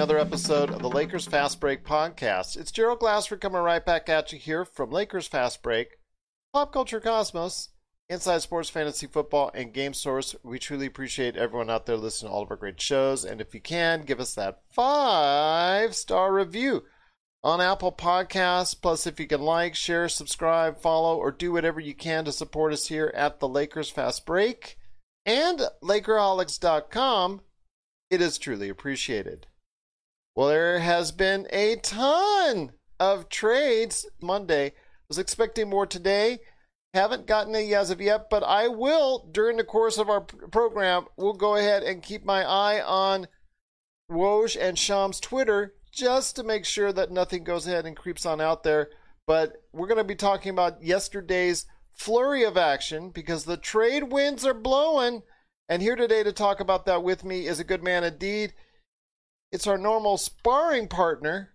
Another episode of the Lakers Fast Break podcast. It's Gerald Glassford coming right back at you here from Lakers Fast Break, Pop Culture Cosmos, Inside Sports Fantasy Football, and Game Source. We truly appreciate everyone out there listening to all of our great shows. And if you can, give us that five star review on Apple Podcasts. Plus, if you can like, share, subscribe, follow, or do whatever you can to support us here at the Lakers Fast Break and Lakerholics.com it is truly appreciated. Well, there has been a ton of trades Monday. Was expecting more today. Haven't gotten any as of yet, but I will during the course of our program. We'll go ahead and keep my eye on Woj and Shams' Twitter just to make sure that nothing goes ahead and creeps on out there. But we're going to be talking about yesterday's flurry of action because the trade winds are blowing and here today to talk about that with me is a good man indeed. It's our normal sparring partner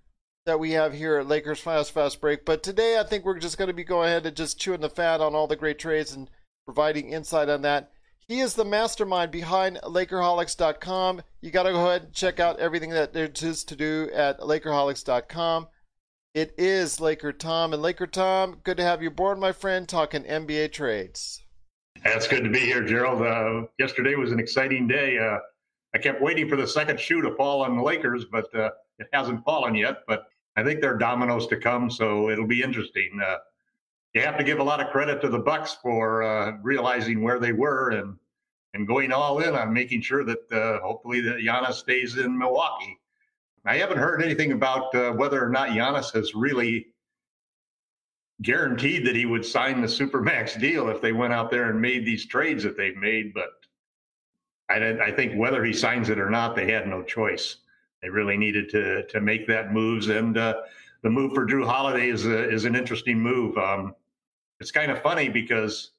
that we have here at Lakers Fast Fast Break. But today I think we're just going to be going ahead and just chewing the fat on all the great trades and providing insight on that. He is the mastermind behind Lakerholics.com. You got to go ahead and check out everything that there is to do at Lakerholics.com. It is Laker Tom. And Laker Tom, good to have you aboard, my friend, talking NBA trades. It's good to be here, Gerald. Uh, yesterday was an exciting day. Uh, I kept waiting for the second shoe to fall on the Lakers, but uh, it hasn't fallen yet. But I think there are dominoes to come, so it'll be interesting. Uh, you have to give a lot of credit to the Bucks for uh, realizing where they were and and going all in on making sure that uh, hopefully that Giannis stays in Milwaukee. I haven't heard anything about whether or not Giannis has really guaranteed that he would sign the supermax deal if they went out there and made these trades that they've made. But I, I think whether he signs it or not, they had no choice. They really needed to to make that moves, and uh, the move for Jrue Holiday is a, is an interesting move. Um, it's kind of funny because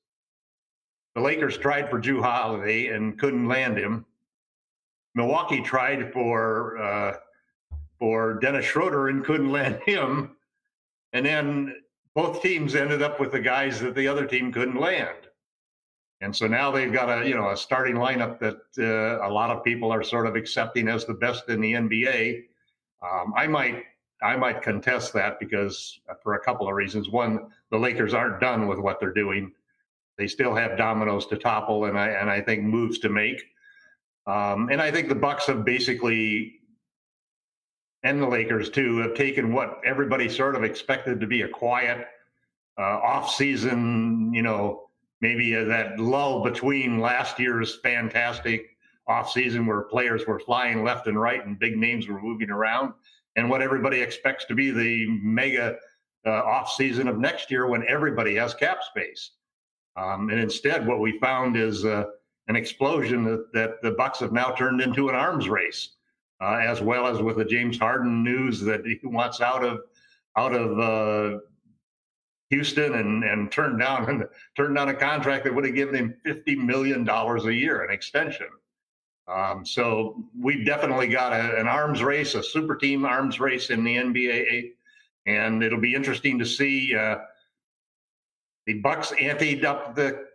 the Lakers tried for Jrue Holiday and couldn't land him. Milwaukee tried for uh, for Dennis Schroeder and couldn't land him, and then both teams ended up with the guys that the other team couldn't land. And so now they've got a you know a starting lineup that uh, a lot of people are sort of accepting as the best in the NBA. Um, I might I might contest that because uh, for a couple of reasons. One, the Lakers aren't done with what they're doing. They still have dominoes to topple, and I and I think moves to make. Um, and I think the Bucks have basically, and the Lakers too, have taken what everybody sort of expected to be a quiet uh, off season, you know, maybe uh, that lull between last year's fantastic off season where players were flying left and right and big names were moving around, and what everybody expects to be the mega uh, off season of next year when everybody has cap space. Um, and instead, what we found is uh, an explosion that, that, the Bucks have now turned into an arms race, uh, as well as with the James Harden news that he wants out of out of uh, Houston and and turned down and turned down a contract that would have given him fifty million dollars a year, an extension. Um, so we've definitely got a, an arms race, a super team arms race in the NBA, and it'll be interesting to see uh, the Bucks anteed up the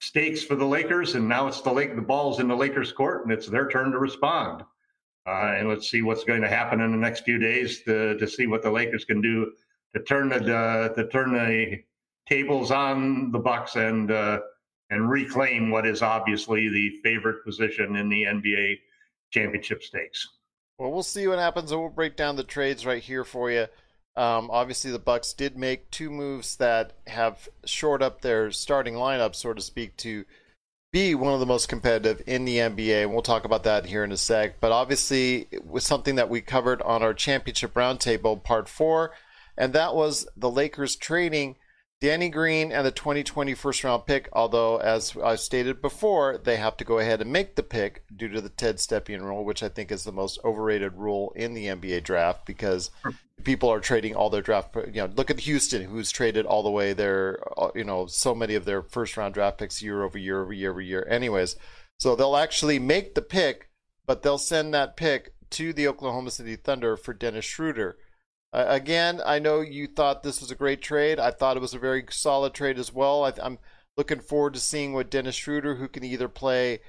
stakes for the Lakers, and now it's the lake the ball's in the Lakers' court, and it's their turn to respond. Uh, and let's see what's going to happen in the next few days to to see what the Lakers can do to turn the uh, to turn the tables on the Bucks and uh, and reclaim what is obviously the favorite position in the NBA championship stakes. Well, we'll see what happens, and we'll break down the trades right here for you Um, obviously, the Bucks did make two moves that have shored up their starting lineup, so to speak, to be one of the most competitive in the NBA. And we'll talk about that here in a sec. But obviously, it was something that we covered on our championship roundtable, part four, and that was the Lakers trading Danny Green and the 2020 first round pick, although, as I've stated before, they have to go ahead and make the pick due to the Ted Stepien rule, which I think is the most overrated rule in the NBA draft because people are trading all their draft. You know, look at Houston, who's traded all the way their, uh, you know, so many of their first round draft picks year over year over year over year. Anyways, so they'll actually make the pick, but they'll send that pick to the Oklahoma City Thunder for Dennis Schroeder uh, again, I know you thought this was a great trade. I thought it was a very solid trade as well. I, am looking forward to seeing what Dennis Schroeder, who can either play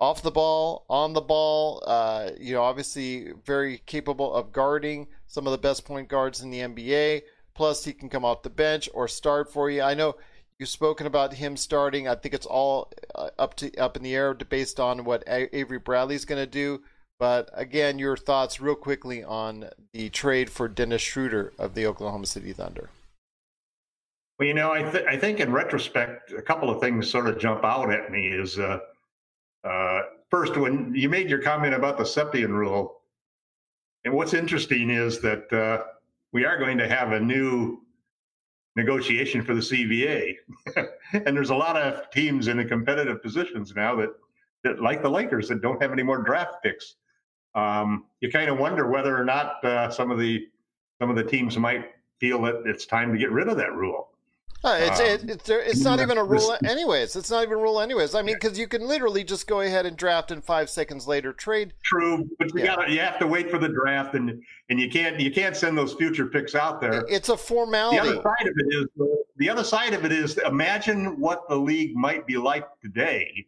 off the ball, on the ball, uh, you know, obviously very capable of guarding some of the best point guards in the NBA. Plus, he can come off the bench or start for you. I know you've spoken about him starting. I think it's all uh, up to up in the air based on what Avery Bradley's going to do. But again, your thoughts real quickly on the trade for Dennis Schroeder of the Oklahoma City Thunder. Well, you know, I, th- I think in retrospect, a couple of things sort of jump out at me. Is uh, uh, first, when you made your comment about the Stepien rule, and what's interesting is that uh, we are going to have a new negotiation for the CBA, and there's a lot of teams in the competitive positions now that, that, like the Lakers, that don't have any more draft picks um, you kind of wonder whether or not uh, some of the some of the teams might feel that it's time to get rid of that rule. Uh, it's, um, it, it's, it's not even a rule, anyways. It's not even a rule, anyways. I mean, because you can literally just go ahead and draft, and five seconds later trade. True, but you yeah. got you have to wait for the draft, and and you can't you can't send those future picks out there. It's a formality. The other side of it is the other side of it is imagine what the league might be like today,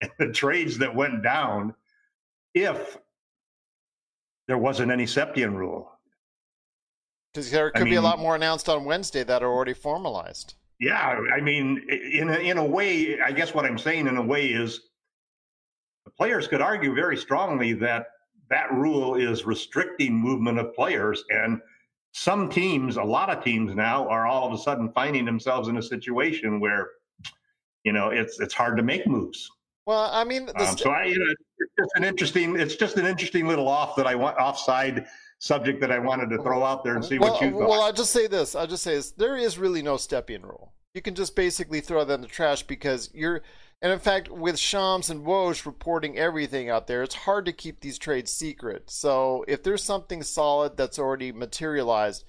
and the trades that went down, if there wasn't any Stepien rule. Because there could I mean, be a lot more announced on Wednesday that are already formalized. Yeah, I mean, in a, in a way, I guess what I'm saying in a way is the players could argue very strongly that that rule is restricting movement of players. And some teams, a lot of teams now, are all of a sudden finding themselves in a situation where, you know, it's it's hard to make moves. Well, I mean, this... um, so I, you know, it's just an interesting. It's just an interesting little off that I want offside subject that I wanted to throw out there and see well, what you thought. Well, I'll just say this. I'll just say this. There is really no Stepien rule. You can just basically throw that in the trash because you're. And in fact, with Shams and Woj reporting everything out there, it's hard to keep these trades secret. So if there's something solid that's already materialized,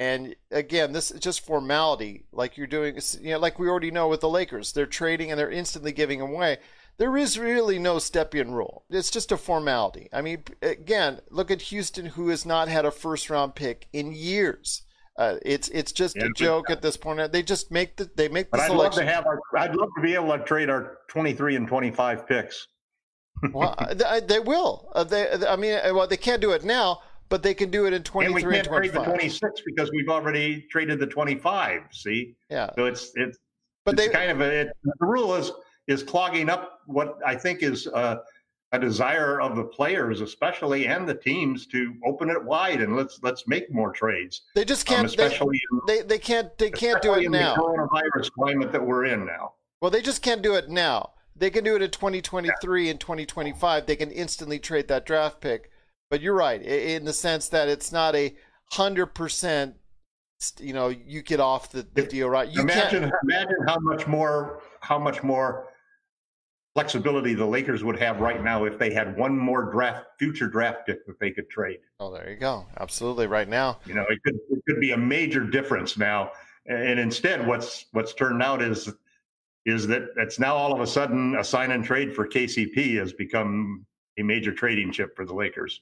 and again, this is just formality, like you're doing, you know, like we already know with the Lakers, they're trading and they're instantly giving away there is really no Stepien rule. It's just a formality. I mean, again, look at Houston, who has not had a first round pick in years. Uh, it's it's just yeah, a joke at this point. They just make the they make the but selection. I'd love to have our. I'd love to be able to trade our twenty three and twenty five picks. well, they, they will. Uh, they, I mean, uh, well, they can't do it now, but they can do it in twenty three and, and trade the twenty six because we've already traded the twenty five. See, yeah. So it's it's but it's they, kind of a, it, the rule is is clogging up what I think is uh, a desire of the players, especially and the teams, to open it wide and let's let's make more trades. They just can't. Um, especially they, in, they, they can't they can't do it now. The coronavirus climate that we're in now. Well, they just can't do it now. They can do it in 2023 yeah. and 2025. They can instantly trade that draft pick. But you're right in the sense that it's not a hundred percent you know you get off the, the deal right you imagine imagine how much more how much more flexibility the Lakers would have right now if they had one more draft future draft pick that they could trade. Oh, there you go. Absolutely, right now. You know, it could it could be a major difference now. And instead, what's what's turned out is is that it's now all of a sudden a sign and trade for KCP has become a major trading chip for the Lakers.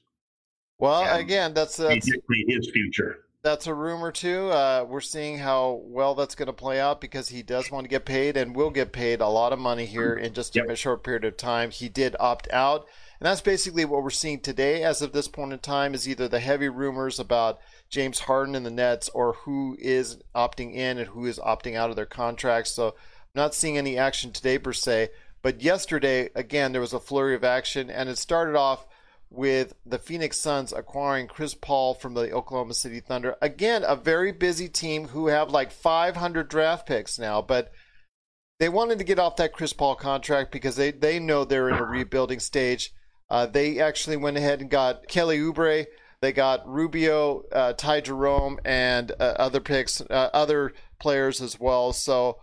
Well, and again, that's, that's his future that's a rumor too. Uh, we're seeing how well that's going to play out because he does want to get paid and will get paid a lot of money here in just yep. a short period of time. He did opt out, and that's basically what we're seeing today. As of this point in time, is either the heavy rumors about James Harden and the Nets, or who is opting in and who is opting out of their contracts. So, I'm not seeing any action today per se. But yesterday, again, there was a flurry of action, and it started off with the Phoenix Suns acquiring Chris Paul from the Oklahoma City Thunder. Again, a very busy team who have like 500 draft picks now, but they wanted to get off that Chris Paul contract because they, they know they're in a rebuilding stage. Uh, they actually went ahead and got Kelly Oubre. They got Rubio, uh, Ty Jerome, and uh, other picks, uh, other players as well. So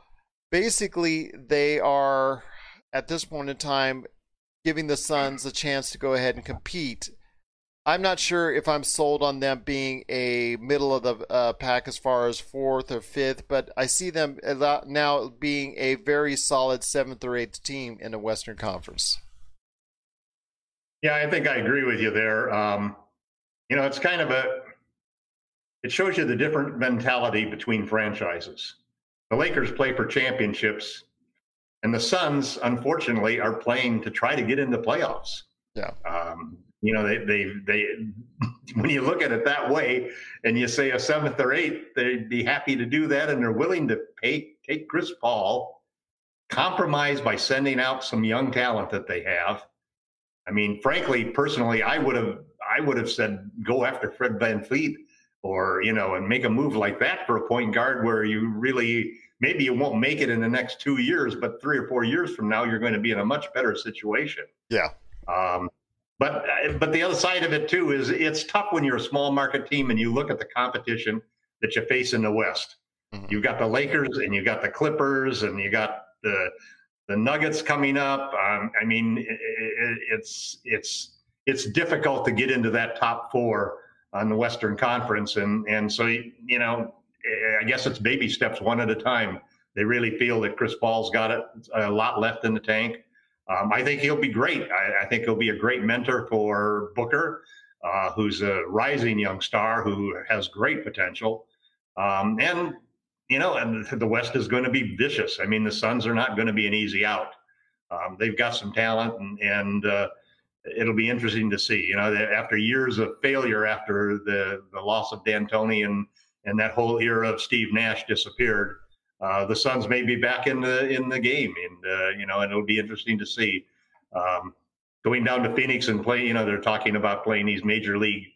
basically, they are at this point in time giving the Suns a chance to go ahead and compete. I'm not sure if I'm sold on them being a middle of the uh, pack as far as fourth or fifth, but I see them now being a very solid seventh or eighth team in the Western Conference. Yeah, I think I agree with you there. Um, you know, it's kind of a, it shows you the different mentality between franchises. The Lakers play for championships and the Suns, unfortunately, are playing to try to get into playoffs. Yeah. Um, you know, they, they, they, when you look at it that way and you say a seventh or eighth, they'd be happy to do that. And they're willing to pay, take Chris Paul, compromise by sending out some young talent that they have. I mean, frankly, personally, I would have, I would have said, go after Fred Van VanVleet or, you know, and make a move like that for a point guard where you really, maybe you won't make it in the next two years, but three or four years from now, you're going to be in a much better situation. Yeah. Um, but but the other side of it too is it's tough when you're a small market team and you look at the competition that you face in the West. Mm-hmm. You've got the Lakers and you've got the Clippers and you got the the Nuggets coming up. Um, I mean, it, it, it's it's it's difficult to get into that top four on the Western Conference, and and so you know I guess it's baby steps one at a time. They really feel that Chris Paul's got a lot left in the tank. Um, I think he'll be great. I, I, think he'll be a great mentor for Booker, uh, who's a rising young star who has great potential. Um, and you know, and the West is going to be vicious. I mean, the Suns are not going to be an easy out. Um, they've got some talent, and, and uh, it'll be interesting to see. You know, after years of failure, after the the loss of D'Antoni and and that whole era of Steve Nash disappeared. Uh, the Suns may be back in the in the game, and uh, you know, and it'll be interesting to see. Um, going down to Phoenix and play, you know, they're talking about playing these major league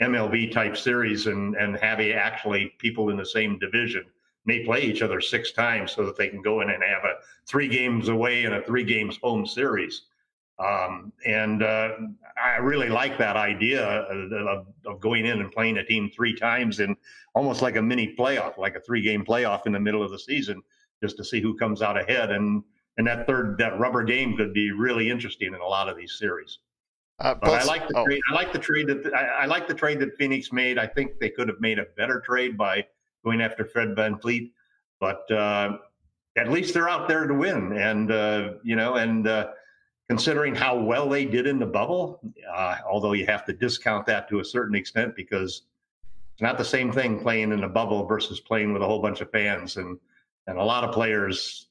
MLB type series and and having actually people in the same division may play each other six times so that they can go in and have a three games away and a three games home series. Um, and uh, I really like that idea of, of, going in and playing a team three times in almost like a mini playoff, like a three game playoff in the middle of the season, just to see who comes out ahead. And and that third that rubber game could be really interesting in a lot of these series. Uh, but I like the oh. trade. I like the trade that I, I, like the trade that Phoenix made. I think they could have made a better trade by going after Fred Van VanVleet, but uh, at least they're out there to win. And uh, you know, and uh, considering how well they did in the bubble, uh, although you have to discount that to a certain extent because it's not the same thing playing in a bubble versus playing with a whole bunch of fans. And, and a lot of players,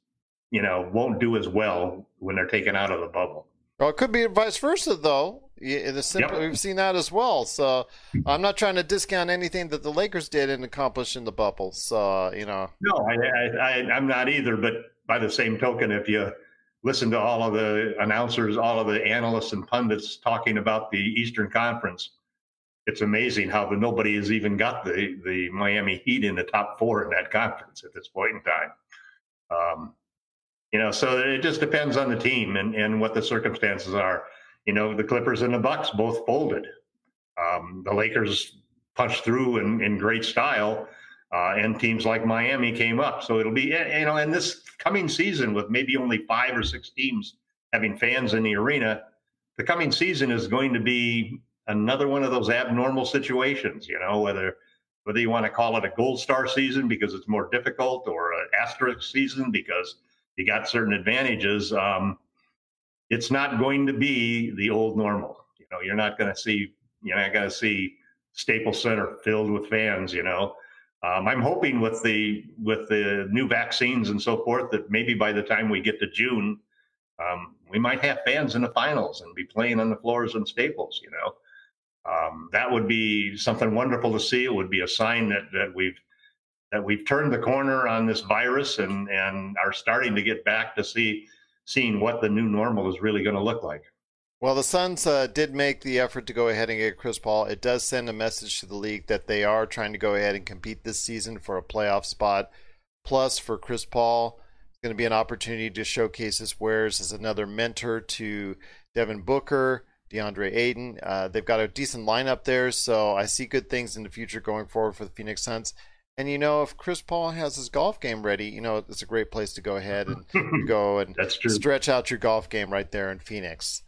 you know, won't do as well when they're taken out of the bubble. Well, it could be vice versa, though. Simple, yep. We've seen that as well. So I'm not trying to discount anything that the Lakers did and accomplished in the bubble. So you know, no, I, I, I, I'm not either. But by the same token, if you listen to all of the announcers, all of the analysts and pundits talking about the Eastern Conference. It's amazing how the, nobody has even got the, the Miami Heat in the top four in that conference at this point in time. Um, you know, so it just depends on the team and, and what the circumstances are. You know, the Clippers and the Bucks both folded. Um, the Lakers punched through in, in great style uh, and teams like Miami came up. So it'll be, you know, in this coming season with maybe only five or six teams having fans in the arena, the coming season is going to be another one of those abnormal situations, you know, whether whether you want to call it a gold star season because it's more difficult or an asterisk season because you got certain advantages. Um, it's not going to be the old normal. You know, you're not going to see, you're not going to see Staples Center filled with fans, you know. Um, I'm hoping with the with the new vaccines and so forth that maybe by the time we get to June, um, we might have fans in the finals and be playing on the floors in Staples. You know, um, that would be something wonderful to see. It would be a sign that that we've that we've turned the corner on this virus and and are starting to get back to see seeing what the new normal is really going to look like. Well, the Suns uh, did make the effort to go ahead and get Chris Paul. It does send a message to the league that they are trying to go ahead and compete this season for a playoff spot. Plus, for Chris Paul, it's going to be an opportunity to showcase his wares as another mentor to Devin Booker, DeAndre Ayton. Uh, they've got a decent lineup there, so I see good things in the future going forward for the Phoenix Suns. And you know, if Chris Paul has his golf game ready, you know, it's a great place to go ahead and go and stretch out your golf game right there in Phoenix.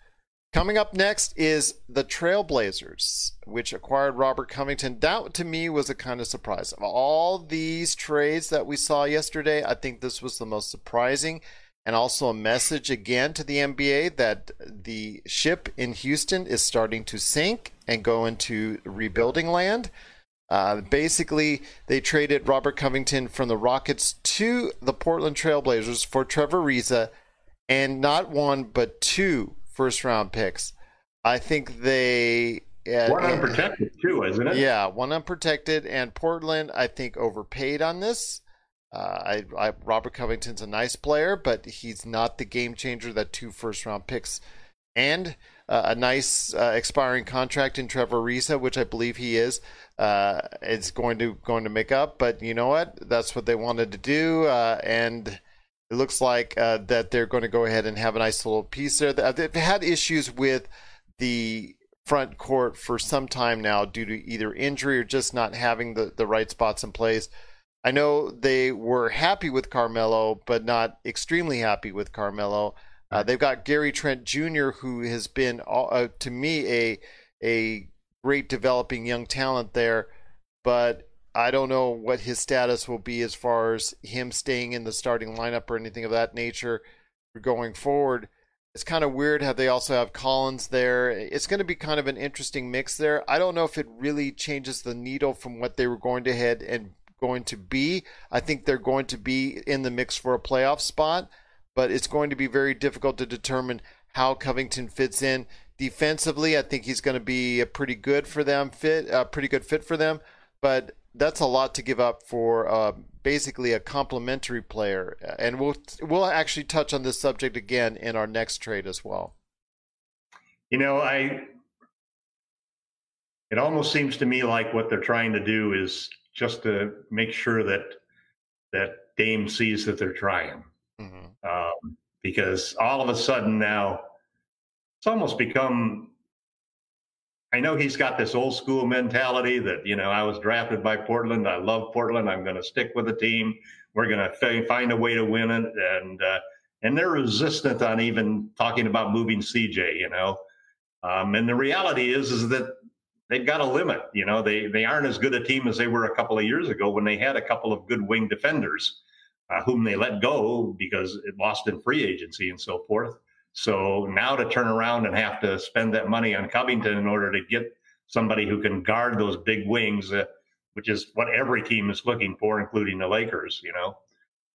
Coming up next is the Trailblazers, which acquired Robert Covington. That to me was a kind of surprise. Of all these trades that we saw yesterday, I think this was the most surprising and also a message again to the NBA that the ship in Houston is starting to sink and go into rebuilding land. Uh, basically, they traded Robert Covington from the Rockets to the Portland Trailblazers for Trevor Ariza and not one but two first round picks. I think they uh, one unprotected too, isn't it? Yeah, one unprotected, and Portland I think overpaid on this. Uh, I, I, Robert Covington's a nice player, but he's not the game changer that two first round picks and uh, a nice uh, expiring contract in Trevor Ariza, which I believe he is, uh, is going to going to make up. But you know what? That's what they wanted to do, uh, and it looks like uh, that they're going to go ahead and have a nice little piece there. They've had issues with the front court for some time now due to either injury or just not having the, the right spots in place. I know they were happy with Carmelo, but not extremely happy with Carmelo. Uh, they've got Gary Trent Jr., who has been, uh, to me, a a great developing young talent there, but I don't know what his status will be as far as him staying in the starting lineup or anything of that nature going forward. It's kind of weird how they also have Collins there. It's going to be kind of an interesting mix there. I don't know if it really changes the needle from what they were going to head and going to be. I think they're going to be in the mix for a playoff spot, but it's going to be very difficult to determine how Covington fits in defensively. I think he's going to be a pretty good for them fit, a pretty good fit for them, but that's a lot to give up for uh, basically a complementary player. And we'll we'll actually touch on this subject again in our next trade as well. You know, I it almost seems to me like what they're trying to do is just to make sure that that Dame sees that they're trying. Mm-hmm. Um, because all of a sudden now it's almost become I know he's got this old school mentality that, you know, I was drafted by Portland. I love Portland. I'm going to stick with the team. We're going to find a way to win it. And, uh, and they're resistant on even talking about moving CJ, you know. Um, and the reality is, is that they've got a limit. You know, they, they aren't as good a team as they were a couple of years ago when they had a couple of good wing defenders uh, whom they let go because it lost in free agency and so forth. So now to turn around and have to spend that money on Covington in order to get somebody who can guard those big wings, uh, which is what every team is looking for, including the Lakers. You know,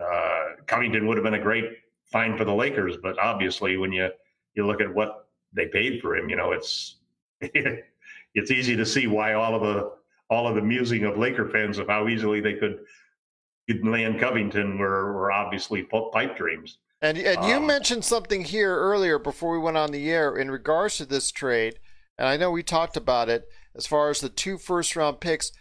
uh, Covington would have been a great find for the Lakers, but obviously when you you look at what they paid for him, you know, it's it's easy to see why all of the all of the musing of Laker fans of how easily they could land Covington were, were obviously pipe dreams. And and you um, mentioned something here earlier before we went on the air in regards to this trade, and I know we talked about it as far as the two first round picks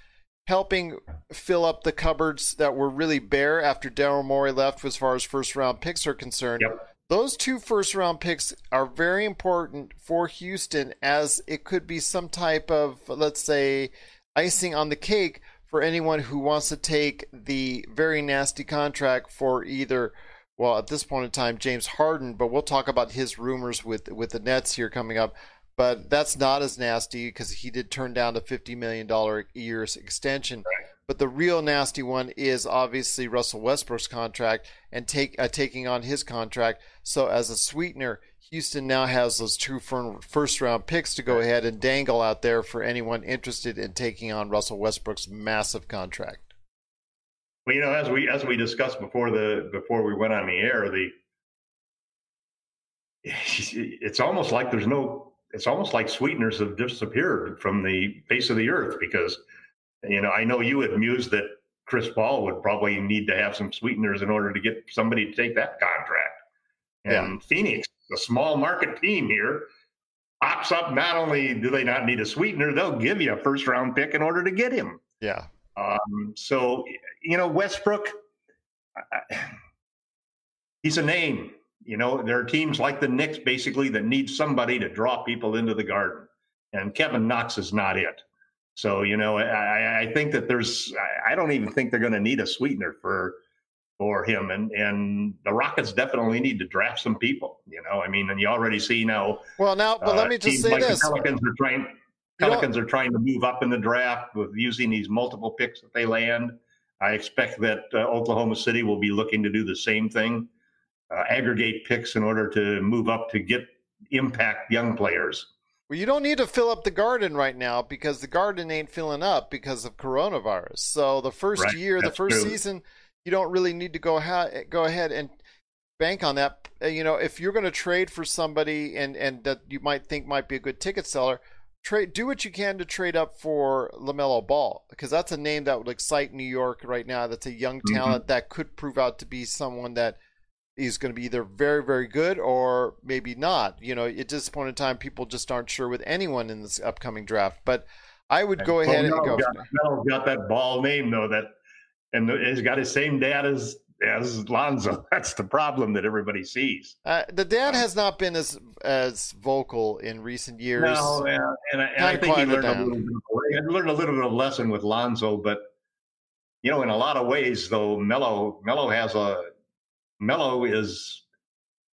helping fill up the cupboards that were really bare after Daryl Morey left as far as first round picks are concerned. Yep. Those two first round picks are very important for Houston as it could be some type of, let's say, icing on the cake for anyone who wants to take the very nasty contract for either well, at this point in time, James Harden, but we'll talk about his rumors with with the Nets here coming up. But that's not as nasty because he did turn down a fifty million dollar year's extension. Right. But the real nasty one is obviously Russell Westbrook's contract and take uh, taking on his contract. So as a sweetener, Houston now has those two first round picks to go ahead and dangle out there for anyone interested in taking on Russell Westbrook's massive contract. Well, you know, as we as we discussed before the before we went on the air, the it's almost like there's no it's almost like sweeteners have disappeared from the face of the earth because you know I know you had mused that Chris Paul would probably need to have some sweeteners in order to get somebody to take that contract. And yeah. Phoenix, a small market team here, pops up. Not only do they not need a sweetener, they'll give you a first round pick in order to get him. Yeah. Um, so you know Westbrook, he's a name. You know there are teams like the Knicks basically that need somebody to draw people into the garden, and Kevin Knox is not it. So you know I, I think that there's I don't even think they're going to need a sweetener for for him. And and the Rockets definitely need to draft some people. You know, I mean, and you already see now. Well, now, but uh, let me just say like this: the Pelicans are trying. Pelicans are trying to move up in the draft with using these multiple picks that they land. I expect that uh, Oklahoma City will be looking to do the same thing, uh, aggregate picks in order to move up to get impact young players. Well, you don't need to fill up the garden right now because the garden ain't filling up because of coronavirus. So the first right, year, the first true. season, you don't really need to go ha- go ahead and bank on that. Uh, you know, if you're going to trade for somebody and and that you might think might be a good ticket seller, trade do what you can to trade up for LaMelo Ball because that's a name that would excite New York right now. That's a young mm-hmm. talent mm-hmm. that could prove out to be someone that is going to be either very very good or maybe not. You know, at this point in time, people just aren't sure with anyone in this upcoming draft, but. I would go ahead and go. Got, got that ball name though that and he's got his same dad as as Lonzo. That's the problem that everybody sees. Uh, the dad has not been as as vocal in recent years. No, and, and, I, and I think he learned a, little bit, he learned a little bit of lesson with Lonzo, but you know, in a lot of ways, though, Mello Melo has a Melo is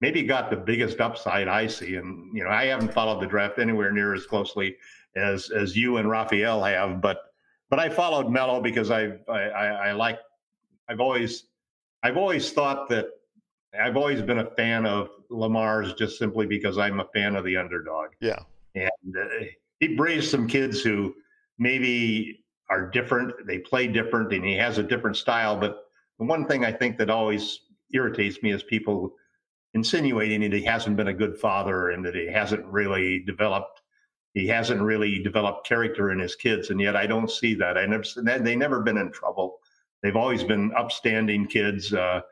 maybe got the biggest upside I see, and you know, I haven't followed the draft anywhere near as closely as as you and Raphael have, but but I followed Melo because I, I, I like, I've always, I've always thought that I've always been a fan of LaVar's just simply because I'm a fan of the underdog. Yeah. And uh, he raised some kids who maybe are different. They play different and he has a different style. But the one thing I think that always irritates me is people insinuating that he hasn't been a good father and that he hasn't really developed he hasn't really developed character in his kids, and yet I don't see that. I never they never been in trouble. They've always been upstanding kids. Uh,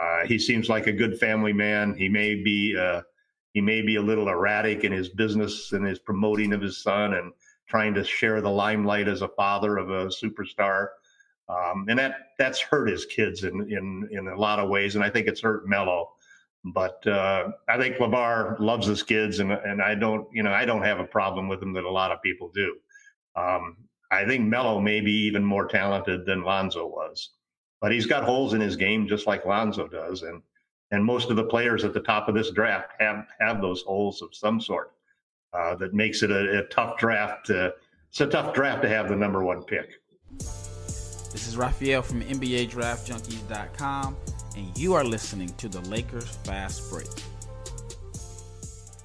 uh, he seems like a good family man. He may be uh, he may be a little erratic in his business and his promoting of his son and trying to share the limelight as a father of a superstar. Um, and that that's hurt his kids in in in a lot of ways, and I think it's hurt Melo. But uh, I think LaVar loves his kids, and and I don't, you know, I don't have a problem with him that a lot of people do. Um, I think Melo may be even more talented than Lonzo was, but he's got holes in his game just like Lonzo does, and and most of the players at the top of this draft have have those holes of some sort. Uh, that makes it a, a tough draft. To, it's a tough draft to have the number one pick. This is Raphael from NBADraftJunkies.com and you are listening to the Lakers Fast Break.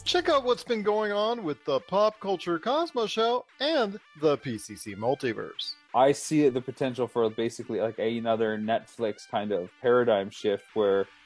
Check out what's been going on with the Pop Culture Cosmos Show and the PCC Multiverse. I see the potential for basically like another Netflix kind of paradigm shift where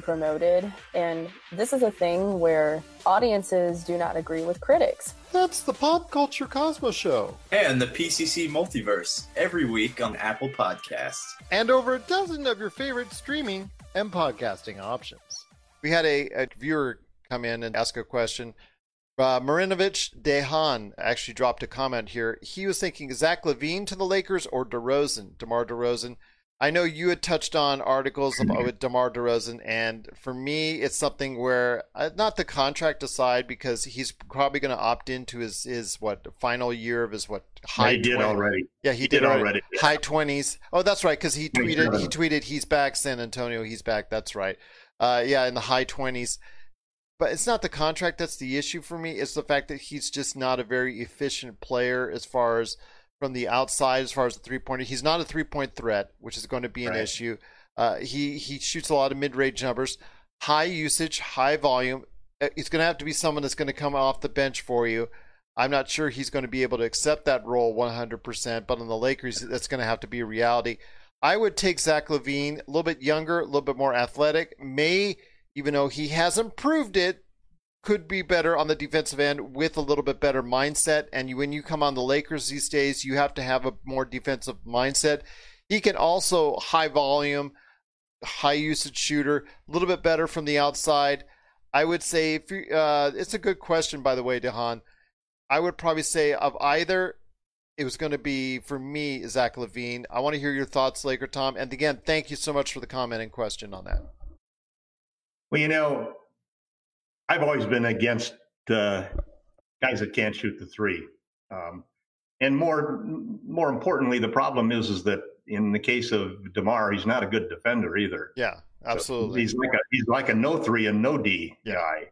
promoted, and this is a thing where audiences do not agree with critics. That's the Pop Culture Cosmos Show. And the PCC Multiverse, every week on Apple Podcasts. And over a dozen of your favorite streaming and podcasting options. We had a, a viewer come in and ask a question. Uh, Marinovich Dehan actually dropped a comment here. He was thinking Zach LaVine to the Lakers or DeRozan, DeMar DeRozan. I know you had touched on articles about, with DeMar DeRozan, and for me, it's something where uh, not the contract aside because he's probably going to opt into his his what final year of his what high. he 20, did already. Yeah, he, he did, did, already. already. High twenties. Oh, that's right, because he tweeted he tweeted he's back, San Antonio, he's back. That's right. Uh, yeah, in the high twenties. But it's not the contract that's the issue for me. It's the fact that he's just not a very efficient player as far as from the outside as far as the three pointer. He's not a three point threat, which is going to be an right. issue. Uh, he he shoots a lot of mid range numbers, high usage, high volume. uh, he's going to have to be someone that's going to come off the bench for you. I'm not sure he's going to be able to accept that role 100%, but on the Lakers, that's going to have to be a reality. I would take Zach LaVine, a little bit younger, a little bit more athletic. May, even though he hasn't proved it, could be better on the defensive end with a little bit better mindset. And when you come on the Lakers these days, you have to have a more defensive mindset. He can also high volume, high usage shooter, a little bit better from the outside. I would say if you, uh, it's a good question, by the way, Dehan. I would probably say of either, it was going to be for me Zach LaVine. I want to hear your thoughts, Laker Tom. And again, thank you so much for the comment and question on that. Well, you know, I've always been against uh, guys that can't shoot the three. Um, and more more importantly, the problem is is that in the case of Demar, he's not a good defender either. Yeah, absolutely. So he's like a he's like a no three and no D yeah. guy.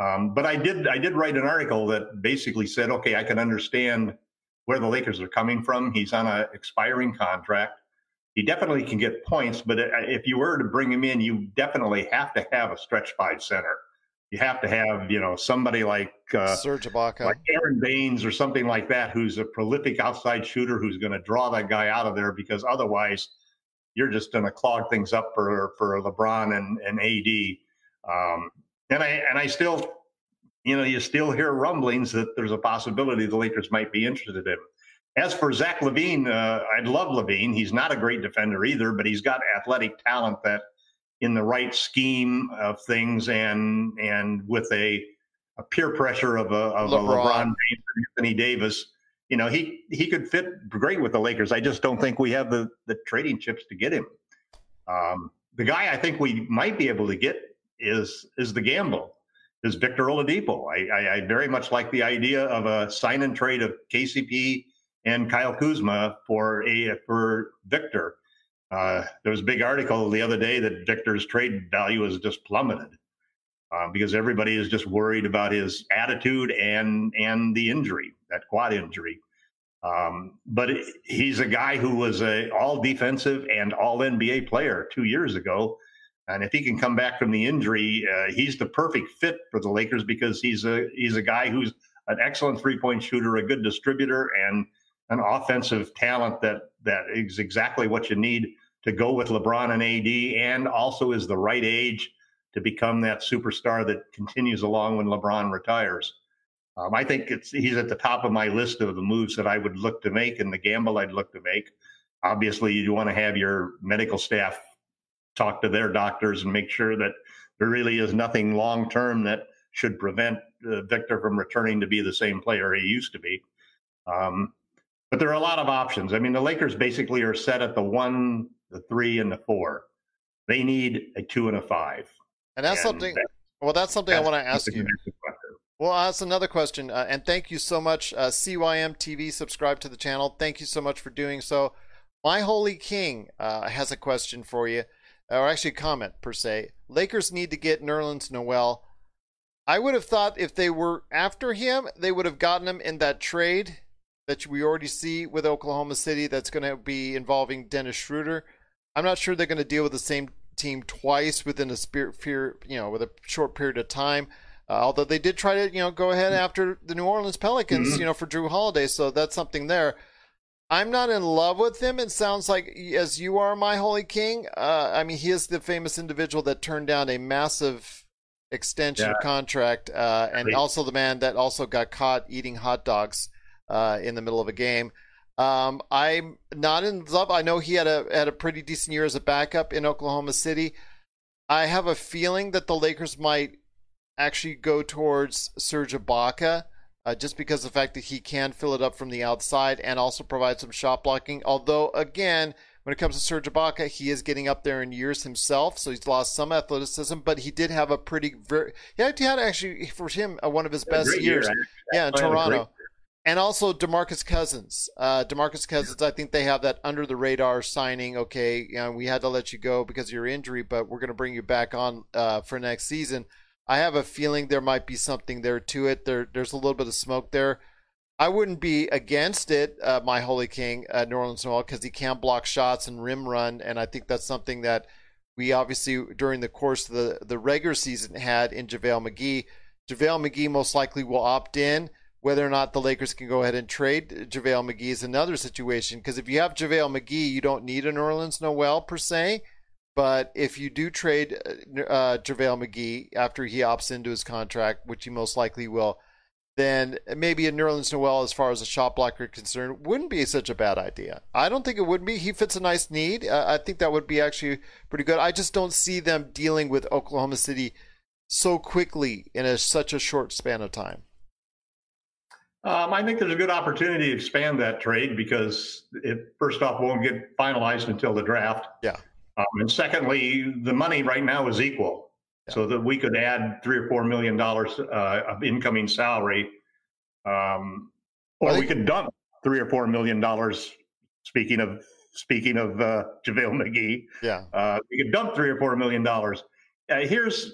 Um, but I did I did write an article that basically said, okay, I can understand where the Lakers are coming from. He's on an expiring contract. He definitely can get points, but if you were to bring him in, you definitely have to have a stretch five center you have to have you know somebody like uh, Serge Ibaka, like Aron Baynes or something like that, who's a prolific outside shooter who's going to draw that guy out of there because otherwise you're just going to clog things up for for LeBron and and AD. Um, and I and I still, you know, you still hear rumblings that there's a possibility the Lakers might be interested in. As for Zach LaVine, uh, I love LaVine. He's not a great defender either, but he's got athletic talent that in the right scheme of things and and with a, a peer pressure of a, of LeBron. a LeBron James and Anthony Davis, you know, he he could fit great with the Lakers. I just don't think we have the the trading chips to get him. Um, the guy I think we might be able to get is is the gamble is Victor Oladipo. I, I, I very much like the idea of a sign and trade of KCP and Kyle Kuzma for a for Victor. Uh, there was a big article the other day that Victor's trade value has just plummeted uh, because everybody is just worried about his attitude and and the injury, that quad injury. Um, but it, he's a guy who was a all defensive and all NBA player two years ago, and if he can come back from the injury, uh, he's the perfect fit for the Lakers because he's a he's a guy who's an excellent three point shooter, a good distributor, and an offensive talent that that is exactly what you need to go with LeBron and AD, and also is the right age to become that superstar that continues along when LeBron retires. Um, I think it's he's at the top of my list of the moves that I would look to make and the gamble I'd look to make. Obviously, you want to have your medical staff talk to their doctors and make sure that there really is nothing long term that should prevent uh, Victor from returning to be the same player he used to be. Um, but there are a lot of options. I mean, the Lakers basically are set at the one, the three, and the four. They need a two and a five. And that's and something. That, well, that's something that's I want to ask you. Well, that's another question. Uh, and thank you so much, uh, CYM TV. Subscribe to the channel. Thank you so much for doing so. My Holy King uh, has a question for you, or actually a comment per se. Lakers need to get Nerlens Noel. I would have thought if they were after him, they would have gotten him in that trade that we already see with Oklahoma City that's going to be involving Dennis Schroeder. I'm not sure they're going to deal with the same team twice within a spirit fear, you know, with a short period of time. Uh, although they did try to, you know, go ahead after the New Orleans Pelicans, mm-hmm. you know, for Jrue Holiday, so that's something there. I'm not in love with him. It sounds like as you are, my holy king. Uh, I mean, he is the famous individual that turned down a massive extension yeah. contract, uh, and also the man that also got caught eating hot dogs uh, in the middle of a game. Um, I'm not in love. I know he had a had a pretty decent year as a backup in Oklahoma City. I have a feeling that the Lakers might actually go towards Serge Ibaka, uh, just because of the fact that he can fill it up from the outside and also provide some shot blocking. Although, again, when it comes to Serge Ibaka, he is getting up there in years himself, so he's lost some athleticism. But he did have a pretty very. He had actually for him uh, one of his best years. Year, yeah, in Toronto and also Demarcus Cousins. Uh, Demarcus Cousins, I think they have that under the radar signing. Okay, you know, we had to let you go because of your injury, but we're going to bring you back on uh, for next season. I have a feeling there might be something there to it. There, there's a little bit of smoke there. I wouldn't be against it, uh, my holy king, uh, Nerlens. Noel, because he can block shots and rim run, and I think that's something that we obviously during the course of the the regular season had in JaVale McGee. JaVale McGee most likely will opt in. Whether or not the Lakers can go ahead and trade JaVale McGee is another situation because if you have JaVale McGee, you don't need a Nerlens Noel per se. But if you do trade uh, uh JaVale McGee after he opts into his contract, which he most likely will, then maybe a Nerlens Noel, as far as a shot blocker concerned, wouldn't be such a bad idea. I don't think it would be. He fits a nice need. Uh, I think that would be actually pretty good. I just don't see them dealing with Oklahoma City so quickly in a, such a short span of time. Um, I think there's a good opportunity to expand that trade because it first off won't get finalized until the draft. Yeah. Um, and secondly, the money right now is equal so that we could add three or four million dollars uh, of incoming salary, um, or we could dump three or four million dollars. Speaking of speaking of uh, JaVale McGee, yeah, uh, we could dump three or four million dollars. Uh, here's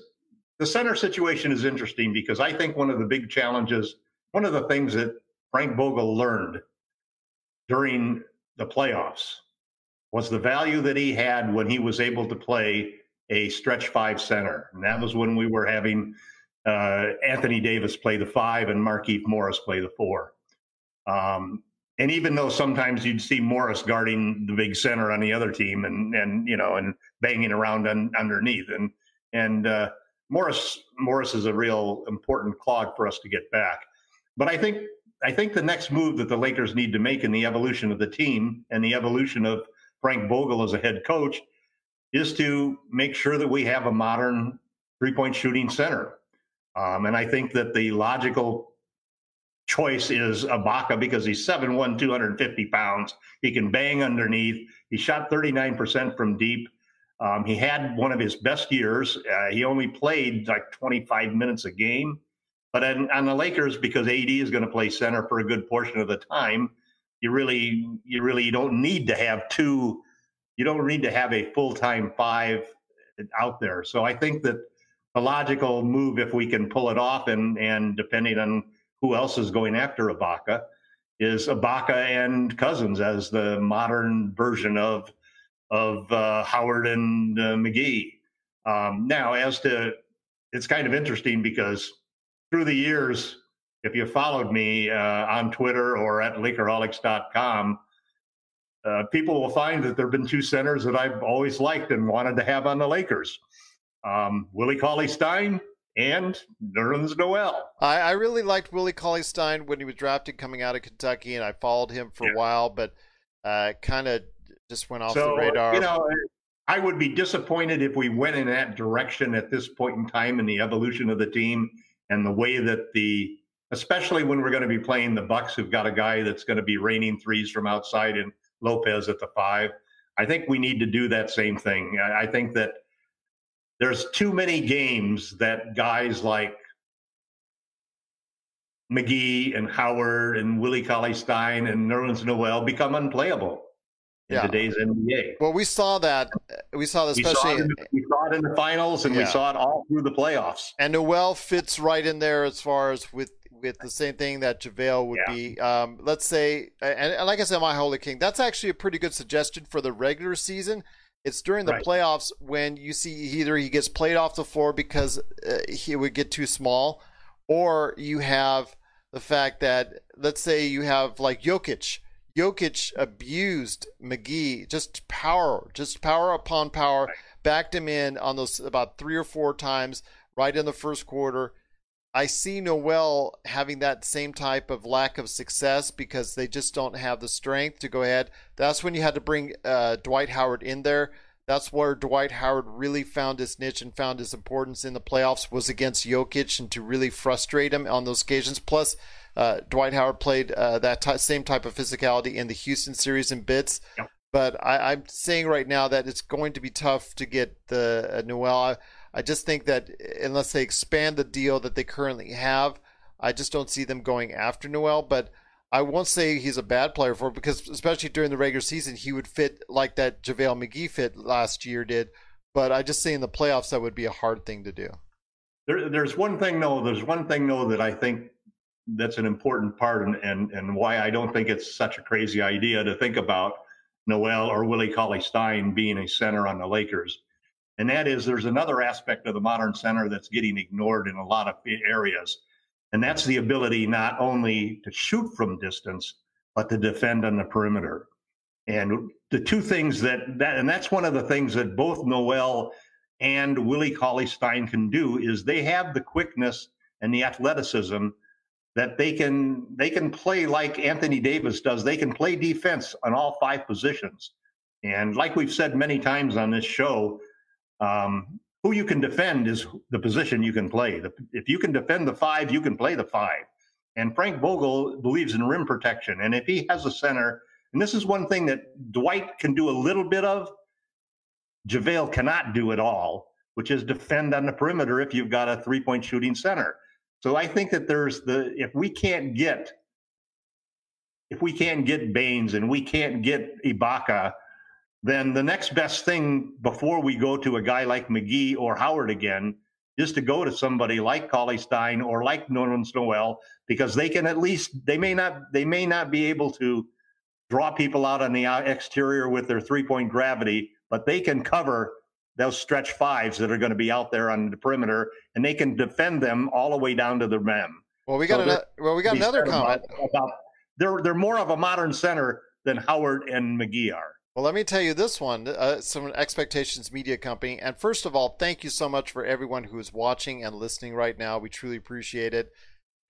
the center situation is interesting because I think one of the big challenges, one of the things that Frank Vogel learned during the playoffs was the value that he had when he was able to play a stretch five center. And that was when we were having uh, Anthony Davis play the five and Markieff Morris play the four. Um, and even though sometimes you'd see Morris guarding the big center on the other team and, and you know, and banging around un, underneath. And, and uh, Morris, Morris is a real important clog for us to get back. But I think, I think the next move that the Lakers need to make in the evolution of the team and the evolution of Frank Vogel as a head coach – is to make sure that we have a modern three point shooting center. Um, and I think that the logical choice is Ibaka because he's 7'1, 250 pounds. He can bang underneath. He shot 39% from deep. Um, he had one of his best years. Uh, he only played like 25 minutes a game. But on, on the Lakers, because AD is going to play center for a good portion of the time, you really, you really don't need to have two you don't need to have a full time five out there. So I think that the logical move, if we can pull it off, and and depending on who else is going after Ibaka, is Ibaka and Cousins as the modern version of of uh, Howard and uh, McGee. Um, now, as to it's kind of interesting because through the years, if you followed me uh, on Twitter or at Lakerholics.com, uh, people will find that there have been two centers that I've always liked and wanted to have on the Lakers um, Willie Cauley Stein and Nerlens Noel. I, I, really liked Willie Cauley Stein when he was drafted coming out of Kentucky, and I followed him for yeah. a while, but uh, kind of just went off so, the radar. You know, I would be disappointed if we went in that direction at this point in time in the evolution of the team and the way that the especially when we're going to be playing the Bucks, who've got a guy that's going to be raining threes from outside and Lopez at the five. I think we need to do that same thing. I think that there's too many games that guys like McGee and Howard and Willie Cauley Stein and Nerlens Noel become unplayable in yeah. today's NBA. Well, we saw that. We saw that especially. We saw, it, we saw it in the finals, and yeah. we saw it all through the playoffs. And Noel fits right in there as far as with with the same thing that JaVale would yeah. be. Um, let's say, and, and, like I said, my Holy King, that's actually a pretty good suggestion for the regular season. It's during the right. playoffs when you see either he gets played off the floor because uh, he would get too small, or you have the fact that, let's say, you have like Jokic. Jokic abused McGee, just power, just power upon power, backed him in on those about three or four times right in the first quarter I see Noel having that same type of lack of success because they just don't have the strength to go ahead. That's when you had to bring uh, Dwight Howard in there. That's where Dwight Howard really found his niche and found his importance in the playoffs was against Jokic and to really frustrate him on those occasions. Plus, uh, Dwight Howard played uh, that t- same type of physicality in the Houston series in bits. Yep. But I, am saying right now that it's going to be tough to get the uh, Noel. I, I just think that unless they expand the deal that they currently have, I just don't see them going after Noel. But I won't say he's a bad player for it because, especially during the regular season, he would fit like that JaVale McGee fit last year did. But I just say in the playoffs, that would be a hard thing to do. There, there's one thing, though. There's one thing, though, that I think that's an important part and, and, and why I don't think it's such a crazy idea to think about Noel or Willie Cauley Stein being a center on the Lakers And that is there's another aspect of the modern center that's getting ignored in a lot of areas. And that's the ability not only to shoot from distance, but to defend on the perimeter. And the two things that, that and that's one of the things that both Noel and Willie Cauley Stein can do is they have the quickness and the athleticism that they can they can play like Anthony Davis does. They can play defense on all five positions. And like we've said many times on this show, um, who you can defend is the position you can play. The, if you can defend the five, you can play the five. And Frank Vogel believes in rim protection. And if he has a center, and this is one thing that Dwight can do a little bit of, JaVale cannot do it all, which is defend on the perimeter if you've got a three point shooting center. So I think that there's the, if we can't get, if we can't get Baynes and we can't get Ibaka, then the next best thing before we go to a guy like McGee or Howard again is to go to somebody like Cauley Stein or like Nerlens Noel because they can at least they may not they may not be able to draw people out on the uh, exterior with their three point gravity, but they can cover those stretch fives that are going to be out there on the perimeter, and they can defend them all the way down to the rim. Well, we got so another. Well, we got another comment. About, they're they're more of a modern center than Howard and McGee are. Well, let me tell you this one, uh, some Expectations Media Company. And first of all, thank you so much for everyone who is watching and listening right now. We truly appreciate it.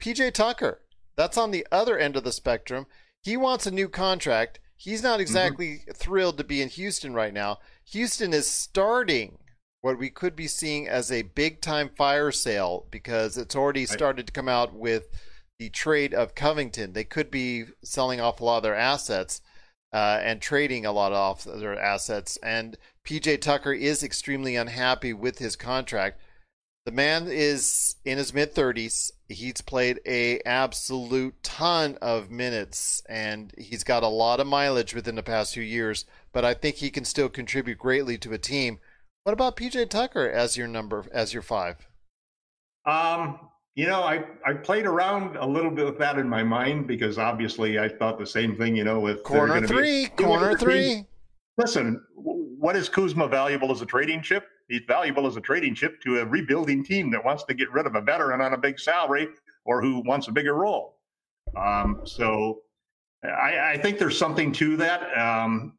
PJ Tucker, that's on the other end of the spectrum. He wants a new contract. He's not mm-hmm. exactly mm-hmm. thrilled to be in Houston right now. Houston is starting what we could be seeing as a big time fire sale because it's already started to come out with the trade of Covington. They could be selling off a lot of their assets uh, and trading a lot off their assets. And PJ Tucker is extremely unhappy with his contract. The man is in his mid 30s. He's played a absolute ton of minutes and he's got a lot of mileage within the past few years, but I think he can still contribute greatly to a team. What about PJ Tucker as your number as your 5? Um, you know, I, I played around a little bit with that in my mind because obviously I thought the same thing, you know, with corner three, corner three. Listen, what is Kuzma valuable as a trading chip? He's valuable as a trading chip to a rebuilding team that wants to get rid of a veteran on a big salary or who wants a bigger role. Um, so I, I, think there's something to that. Um,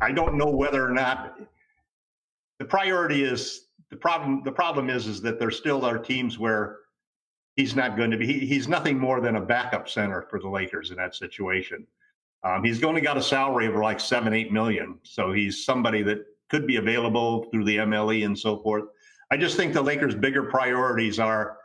I don't know whether or not the priority is the problem the problem is is that there still are teams where he's not going to be he, he's nothing more than a backup center for the Lakers in that situation. Um, he's only got a salary of like seven eight million, so he's somebody that could be available through the MLE and so forth. I just think the Lakers' bigger priorities are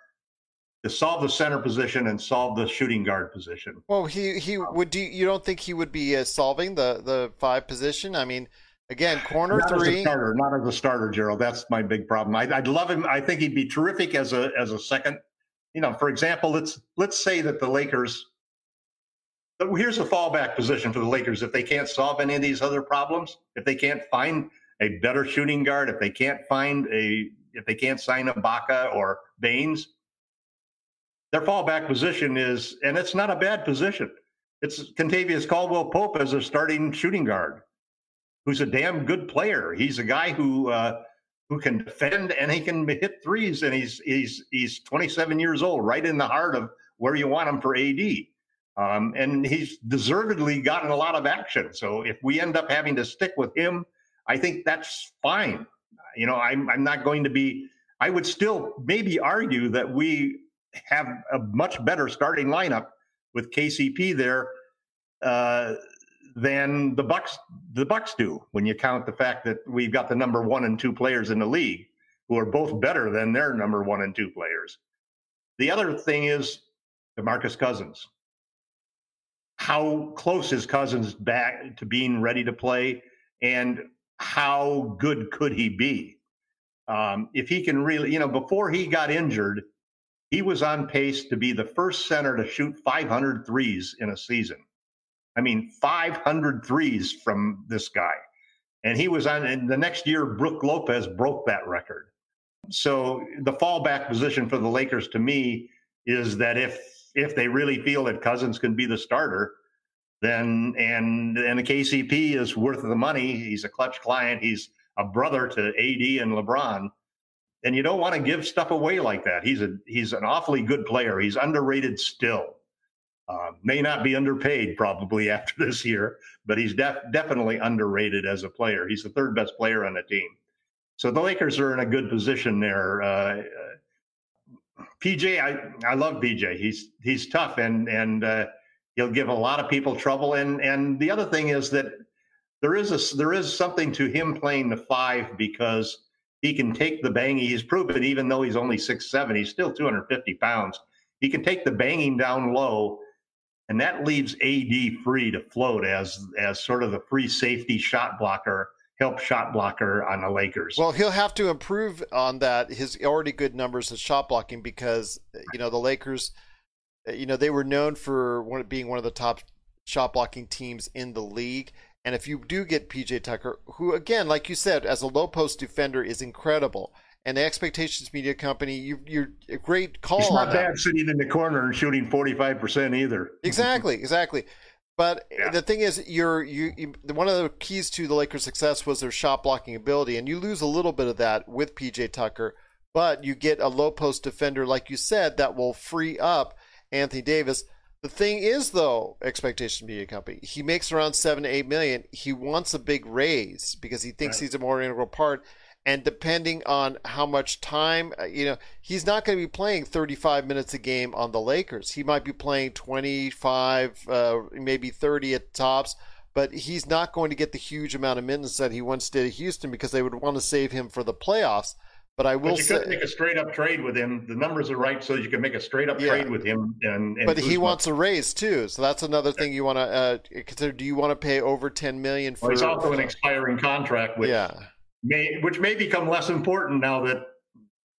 to solve the center position and solve the shooting guard position. Well, he he would do. You don't think he would be uh, solving the the five position? I mean, Again, corner not three. As a starter, not as a starter, Gerald. That's my big problem. I, would love him. I think he'd be terrific as a as a second. You know, for example, let's let's say that the Lakers. Here's a fallback position for the Lakers if they can't solve any of these other problems. If they can't find a better shooting guard, if they can't find a if they can't sign Ibaka or Baynes, their fallback position is, and it's not a bad position. It's Kentavious Caldwell Pope as a starting shooting guard who's a damn good player. He's a guy who uh, who can defend and he can hit threes, and he's he's he's 27 years old, right in the heart of where you want him for AD. Um, and he's deservedly gotten a lot of action. So if we end up having to stick with him, I think that's fine. You know, I'm I'm not going to be. I would still maybe argue that we have a much better starting lineup with KCP there uh, than the Bucks the Bucks do when you count the fact that we've got the number one and two players in the league who are both better than their number one and two players. The other thing is DeMarcus Cousins. How close is Cousins back to being ready to play, and how good could he be? Um, if he can really, you know, before he got injured, he was on pace to be the first center to shoot 500 threes in a season. I mean, 500 threes from this guy. And he was on, and the next year, Brook Lopez broke that record. So the fallback position for the Lakers to me is that if if they really feel that Cousins can be the starter, then and and the KCP is worth the money. He's a clutch client. He's a brother to AD and LeBron. And you don't want to give stuff away like that. He's a he's an awfully good player. He's underrated still. Uh, may not be underpaid probably after this year, but he's def- definitely underrated as a player. He's the third best player on the team. So the Lakers are in a good position there. Uh, PJ, I, I love PJ. He's he's tough and and uh, he'll give a lot of people trouble. And and the other thing is that there is a there is something to him playing the five because he can take the banging. He's proven even though he's only six seven, he's still 250 pounds. He can take the banging down low, and that leaves AD free to float as as sort of the free safety shot blocker help shot blocker on the Lakers. Well, he'll have to improve on that. His already good numbers in shot blocking because you know the Lakers, you know they were known for being one of the top shot blocking teams in the league. And if you do get PJ Tucker, who again, like you said, as a low post defender is incredible, and the Expectations Media Company, you, you're a great call. It's not bad sitting in the corner and shooting forty five percent either. Exactly, exactly. But yeah. the thing is, you're you, you, one of the keys to the Lakers' success was their shot blocking ability, and you lose a little bit of that with PJ Tucker. But you get a low post defender, like you said, that will free up Anthony Davis. The thing is, though, expectation media company, he makes around seven to eight million. He wants a big raise because he thinks right. he's a more integral part and depending on how much time, uh, you know, he's not going to be playing 35 minutes a game on the Lakers. He might be playing 25, uh, maybe 30 at tops, but he's not going to get the huge amount of minutes that he once did at Houston because they would want to save him for the playoffs. But I will but you say, could make a straight up trade with him. The numbers are right, so you can make a straight up yeah. trade with him. And, and but he wants a raise too, so that's another thing you want to uh, consider. Do you want to pay over ten million for? Well, he's also an expiring contract with. Yeah may, which may become less important now that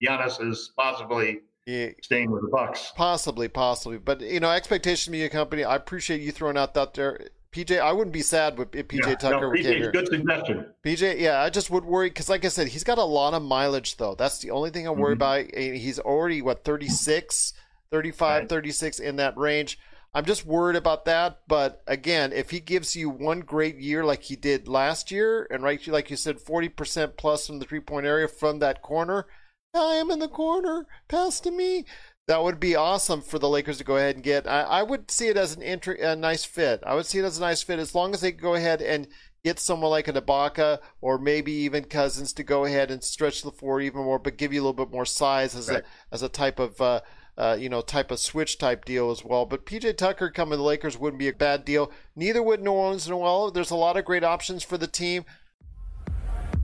Giannis is possibly yeah. staying with the Bucks. Possibly, possibly, but you know, expectation media company. I appreciate you throwing out that there. PJ, I wouldn't be sad with if PJ yeah, Tucker no, PJ's good suggestion. PJ, yeah, I just would worry because, like I said, he's got a lot of mileage though. That's the only thing I worry mm-hmm. about. He's already what 36, 35, right. 36 in that range. I'm just worried about that. But again, if he gives you one great year like he did last year, and right, like you said, 40% plus from the three point area from that corner, I am in the corner, pass to me. That would be awesome for the Lakers to go ahead and get. I, I would see it as an entry, a nice fit. I would see it as a nice fit as long as they go ahead and get someone like a Ibaka or maybe even Cousins to go ahead and stretch the floor even more, but give you a little bit more size as right. a as a type of uh, uh, you know, type of switch type deal as well. But PJ Tucker coming to the Lakers wouldn't be a bad deal. Neither would Nerlens Noel. There's a lot of great options for the team.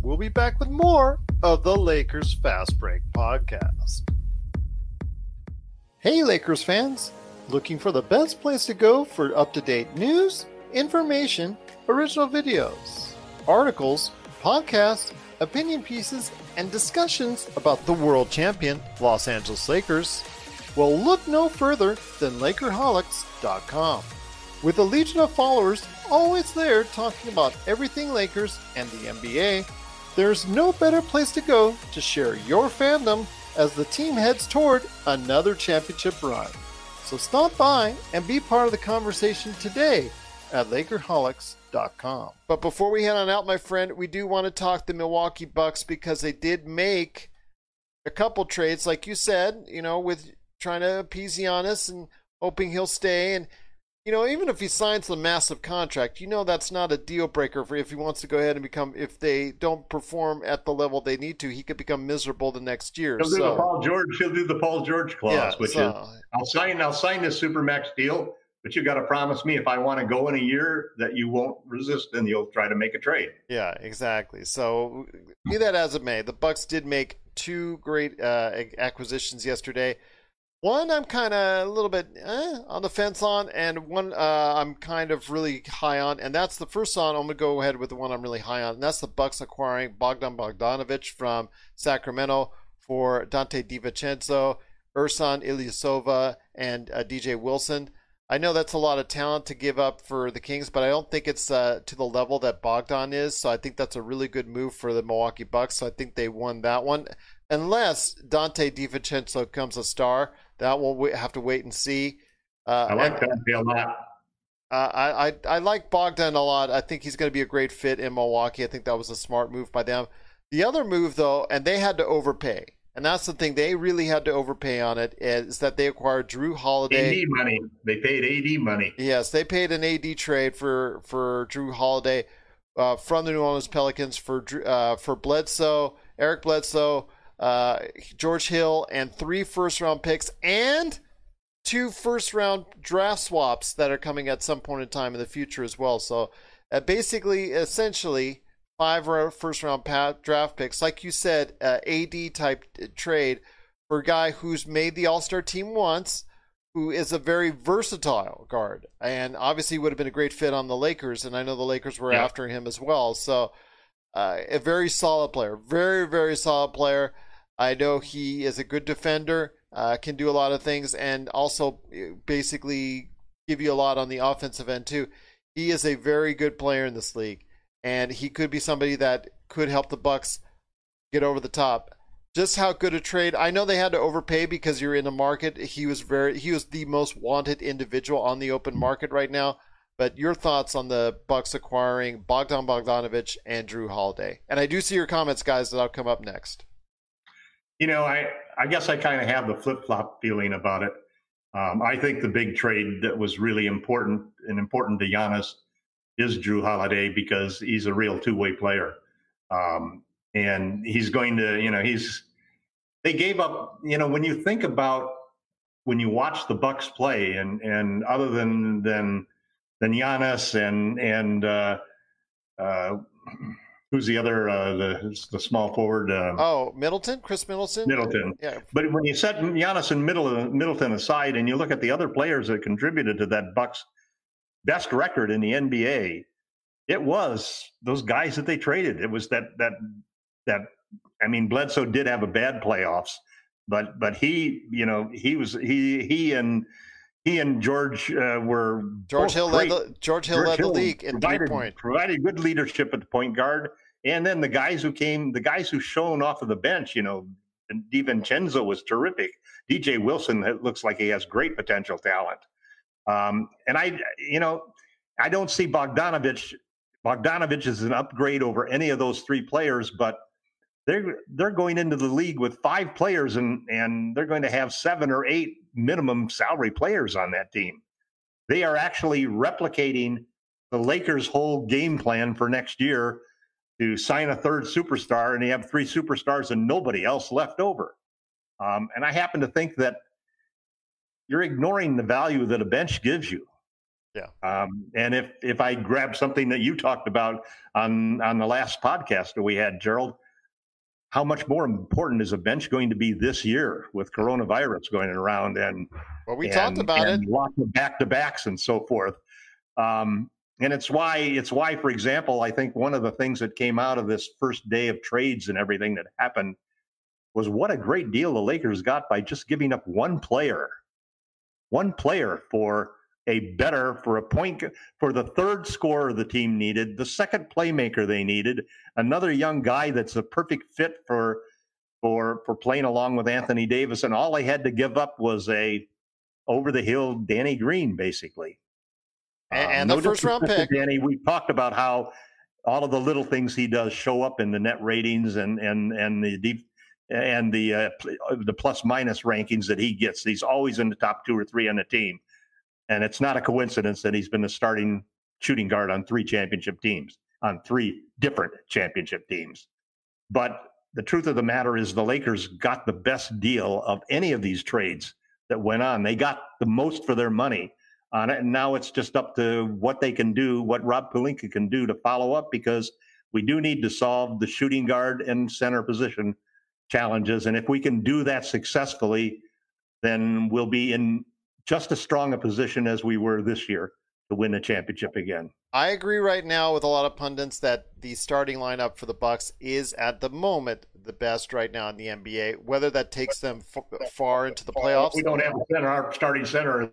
We'll be back with more of the Lakers Fast Break podcast. Hey, Lakers fans! Looking for the best place to go for up to date news, information, original videos, articles, podcasts, opinion pieces, and discussions about the world champion Los Angeles Lakers? Well, look no further than Lakerholics.com. With a legion of followers always there talking about everything Lakers and the NBA, there's no better place to go to share your fandom as the team heads toward another championship run. So stop by and be part of the conversation today at Lakerholics.com. But before we head on out, my friend, we do want to talk the Milwaukee Bucks because they did make a couple trades, like you said, you know, with trying to appease Giannis and hoping he'll stay. And you know, even if he signs the massive contract, you know that's not a deal breaker for if he wants to go ahead and become. If they don't perform at the level they need to, he could become miserable the next year. He'll so, do the Paul George. He'll do the Paul George clause, yeah, which so, is I'll sign. I'll sign this supermax deal, but you've got to promise me if I want to go in a year that you won't resist and you'll try to make a trade. Yeah, exactly. So be that as it may, the Bucks did make two great uh, acquisitions yesterday. One I'm kind of a little bit eh, on the fence on, and one uh, I'm kind of really high on, and that's the first one. I'm gonna go ahead with the one I'm really high on, and that's the Bucks acquiring Bogdan Bogdanovich from Sacramento for Donte DiVincenzo, Ersan Ilyasova, and uh, DJ Wilson. I know that's a lot of talent to give up for the Kings, but I don't think it's uh, to the level that Bogdan is. So I think that's a really good move for the Milwaukee Bucks. So I think they won that one, unless Donte DiVincenzo comes a star that we'll have to wait and see. Uh, I like and, that a lot. Uh, I, I I like Bogdan a lot. I think he's going to be a great fit in Milwaukee. I think that was a smart move by them. The other move, though, and they had to overpay, and that's the thing they really had to overpay on it is that they acquired Jrue Holiday. AD money. They paid AD money. Yes, they paid an AD trade for for Jrue Holiday uh, from the New Orleans Pelicans for uh, for Bledsoe, Eric Bledsoe, uh, George Hill, and three first round picks and two first round draft swaps that are coming at some point in time in the future as well. So uh, basically, essentially, five first round draft picks, like you said, uh, AD type trade for a guy who's made the All Star team once. Who is a very versatile guard, and obviously would have been a great fit on the Lakers. And I know the Lakers were yeah. after him as well. So, uh, a very solid player, very very solid player. I know he is a good defender uh, can do a lot of things, and also uh, basically give you a lot on the offensive end too. He is a very good player in this league, and he could be somebody that could help the Bucks get over the top. Just how good a trade! I know they had to overpay because you're in the market. He was very he was the most wanted individual on the open market right now. But your thoughts on the Bucks acquiring Bogdan Bogdanovich and Jrue Holiday? And I do see your comments, guys. That'll come up next. You know, I I guess I kind of have the flip flop feeling about it. Um, I think the big trade that was really important and important to Giannis is Jrue Holiday because he's a real two way player. Um, and he's going to, you know, he's, they gave up, you know, when you think about when you watch the Bucks play and, and other than, than, than Giannis and, and, uh, uh, who's the other uh, the the small forward? Um, oh, Middleton, Khris Middleton. Middleton. Yeah. But when you set Giannis and Middleton aside, and you look at the other players that contributed to that Bucks best record in the NBA, it was those guys that they traded. It was that that that. I mean, Bledsoe did have a bad playoffs, but but he, you know, he was he he and he and George uh, were George Hill led the, George Hill George led Hill the league in provided, three point. Provided good leadership at the point guard, and then the guys who came, the guys who shone off of the bench, you know, DiVincenzo was terrific. DJ Wilson looks like he has great potential talent. Um, and I, you know, I don't see Bogdanovich. Bogdanovich is an upgrade over any of those three players, but they're they're going into the league with five players, and and they're going to have seven or eight minimum salary players on that team. They are actually replicating the Lakers' whole game plan for next year to sign a third superstar, and you have three superstars and nobody else left over. Um, and I happen to think that you're ignoring the value that a bench gives you. Yeah. Um, and if if I grab something that you talked about on on the last podcast that we had, Gerald, how much more important is a bench going to be this year with coronavirus going around and well, we and, talked about and it, lots of back to backs and so forth. Um, and it's why it's why for example i think one of the things that came out of this first day of trades and everything that happened was what a great deal the lakers got by just giving up one player. One player for a better for a point for the third scorer the team needed the second playmaker they needed another young guy that's a perfect fit for for for playing along with anthony davis. And all they had to give up was a over the hill danny green basically and, um, the no first round pick. Danny, we talked about how all of the little things he does show up in the net ratings and and and the deep and the uh, the plus minus rankings that he gets. He's always in the top two or three on the team, and it's not a coincidence that he's been the starting shooting guard on three championship teams, on three different championship teams. But the truth of the matter is, the Lakers got the best deal of any of these trades that went on. They got the most for their money on it. And now it's just up to what they can do, what Rob Pelinka can do to follow up, because we do need to solve the shooting guard and center position challenges. And if we can do that successfully, then we'll be in just as strong a position as we were this year to win the championship again. I agree right now with a lot of pundits that the starting lineup for the Bucks is at the moment the best right now in the NBA. Whether that takes them f- far into the playoffs, we don't have a center. Our starting center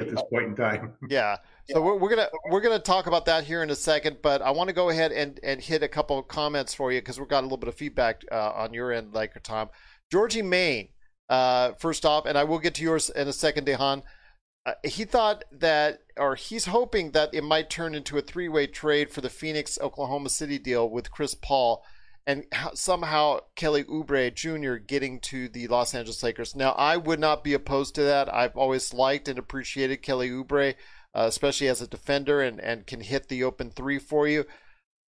at this point in time. yeah. So we're, we're gonna we're gonna talk about that here in a second, but I want to go ahead and and hit a couple of comments for you because we've got a little bit of feedback uh, on your end, like Tom. Georgie Main, uh, first off, and I will get to yours in a second, Dehan. uh, he thought that, or he's hoping that it might turn into a three way trade for the Phoenix Oklahoma City deal with Chris Paul and somehow Kelly Oubre Jr. getting to the Los Angeles Lakers. Now, I would not be opposed to that. I've always liked and appreciated Kelly Oubre, uh, especially as a defender and, and can hit the open three for you.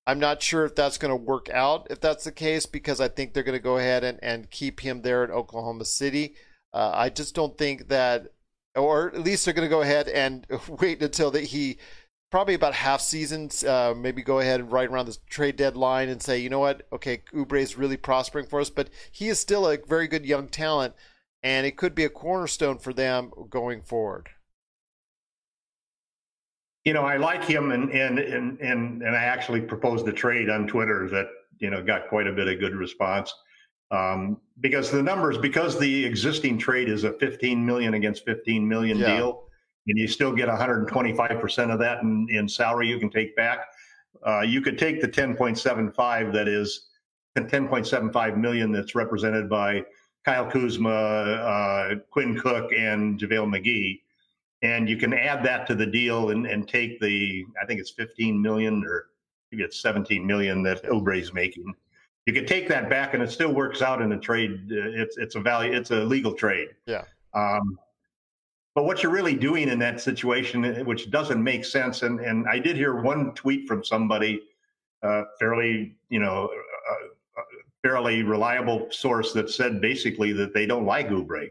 I'm not sure if that's going to work out if that's the case because I think they're going to go ahead and, and keep him there in Oklahoma City. Uh, I just don't think that, or at least they're going to go ahead and wait until that he probably about half seasons, uh, maybe go ahead and right around the trade deadline and say, you know what, okay, Oubre is really prospering for us, but he is still a very good young talent, and it could be a cornerstone for them going forward. You know, I like him, and and and and, and I actually proposed a trade on Twitter that you know got quite a bit of good response. Um, because the numbers, because the existing trade is a 15 million against 15 million yeah. deal, and you still get 125% of that in, in salary you can take back. Uh, you could take the 10.75 that is 10.75 million that's represented by Kyle Kuzma, uh, Quinn Cook, and JaVale McGee, and you can add that to the deal and, and take the I think it's 15 million or maybe it's 17 million that Oubre's making. You could take that back, and it still works out in a trade. Uh, it's it's a value. It's a legal trade. Yeah. Um, but what you're really doing in that situation, eh, which doesn't make sense, and, and I did hear one tweet from somebody, uh, fairly, you know, uh, uh fairly reliable source that said basically that they don't like Oubre.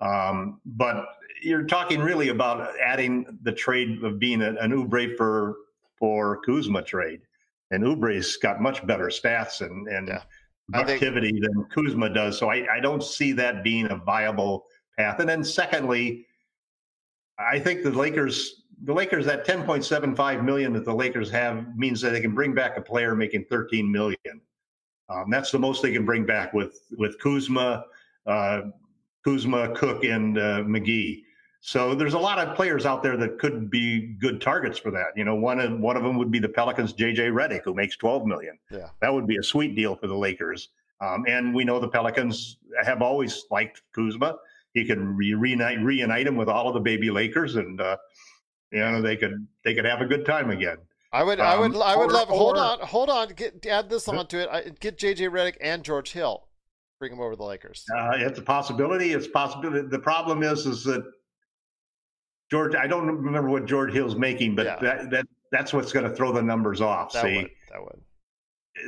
Um, but you're talking really about adding the trade of being a, an Oubre for for Kuzma trade, and Oubre's got much better stats and and yeah. activity think... than Kuzma does. So I, I don't see that being a viable path. And then secondly, I think the Lakers, the Lakers, that 10.75 million that the Lakers have means that they can bring back a player making 13 million. Um, that's the most they can bring back with with Kuzma, uh, Kuzma, Cook, and uh, McGee. So there's a lot of players out there that could be good targets for that. You know, one of one of them would be the Pelicans' JJ Redick, who makes 12 million. Yeah, that would be a sweet deal for the Lakers. Um, and we know the Pelicans have always liked Kuzma he could re- reunite reunite him with all of the baby Lakers, and uh, you know they could they could have a good time again. I would, um, I would, I would or, love. Or, hold on, hold on. Get add this onto it. I, get JJ Redick and George Hill. Bring them over the Lakers. Uh, it's a possibility. It's possibility. The problem is, is that George. I don't remember what George Hill's making, but yeah. that that that's what's going to throw the numbers off. That see, would, that would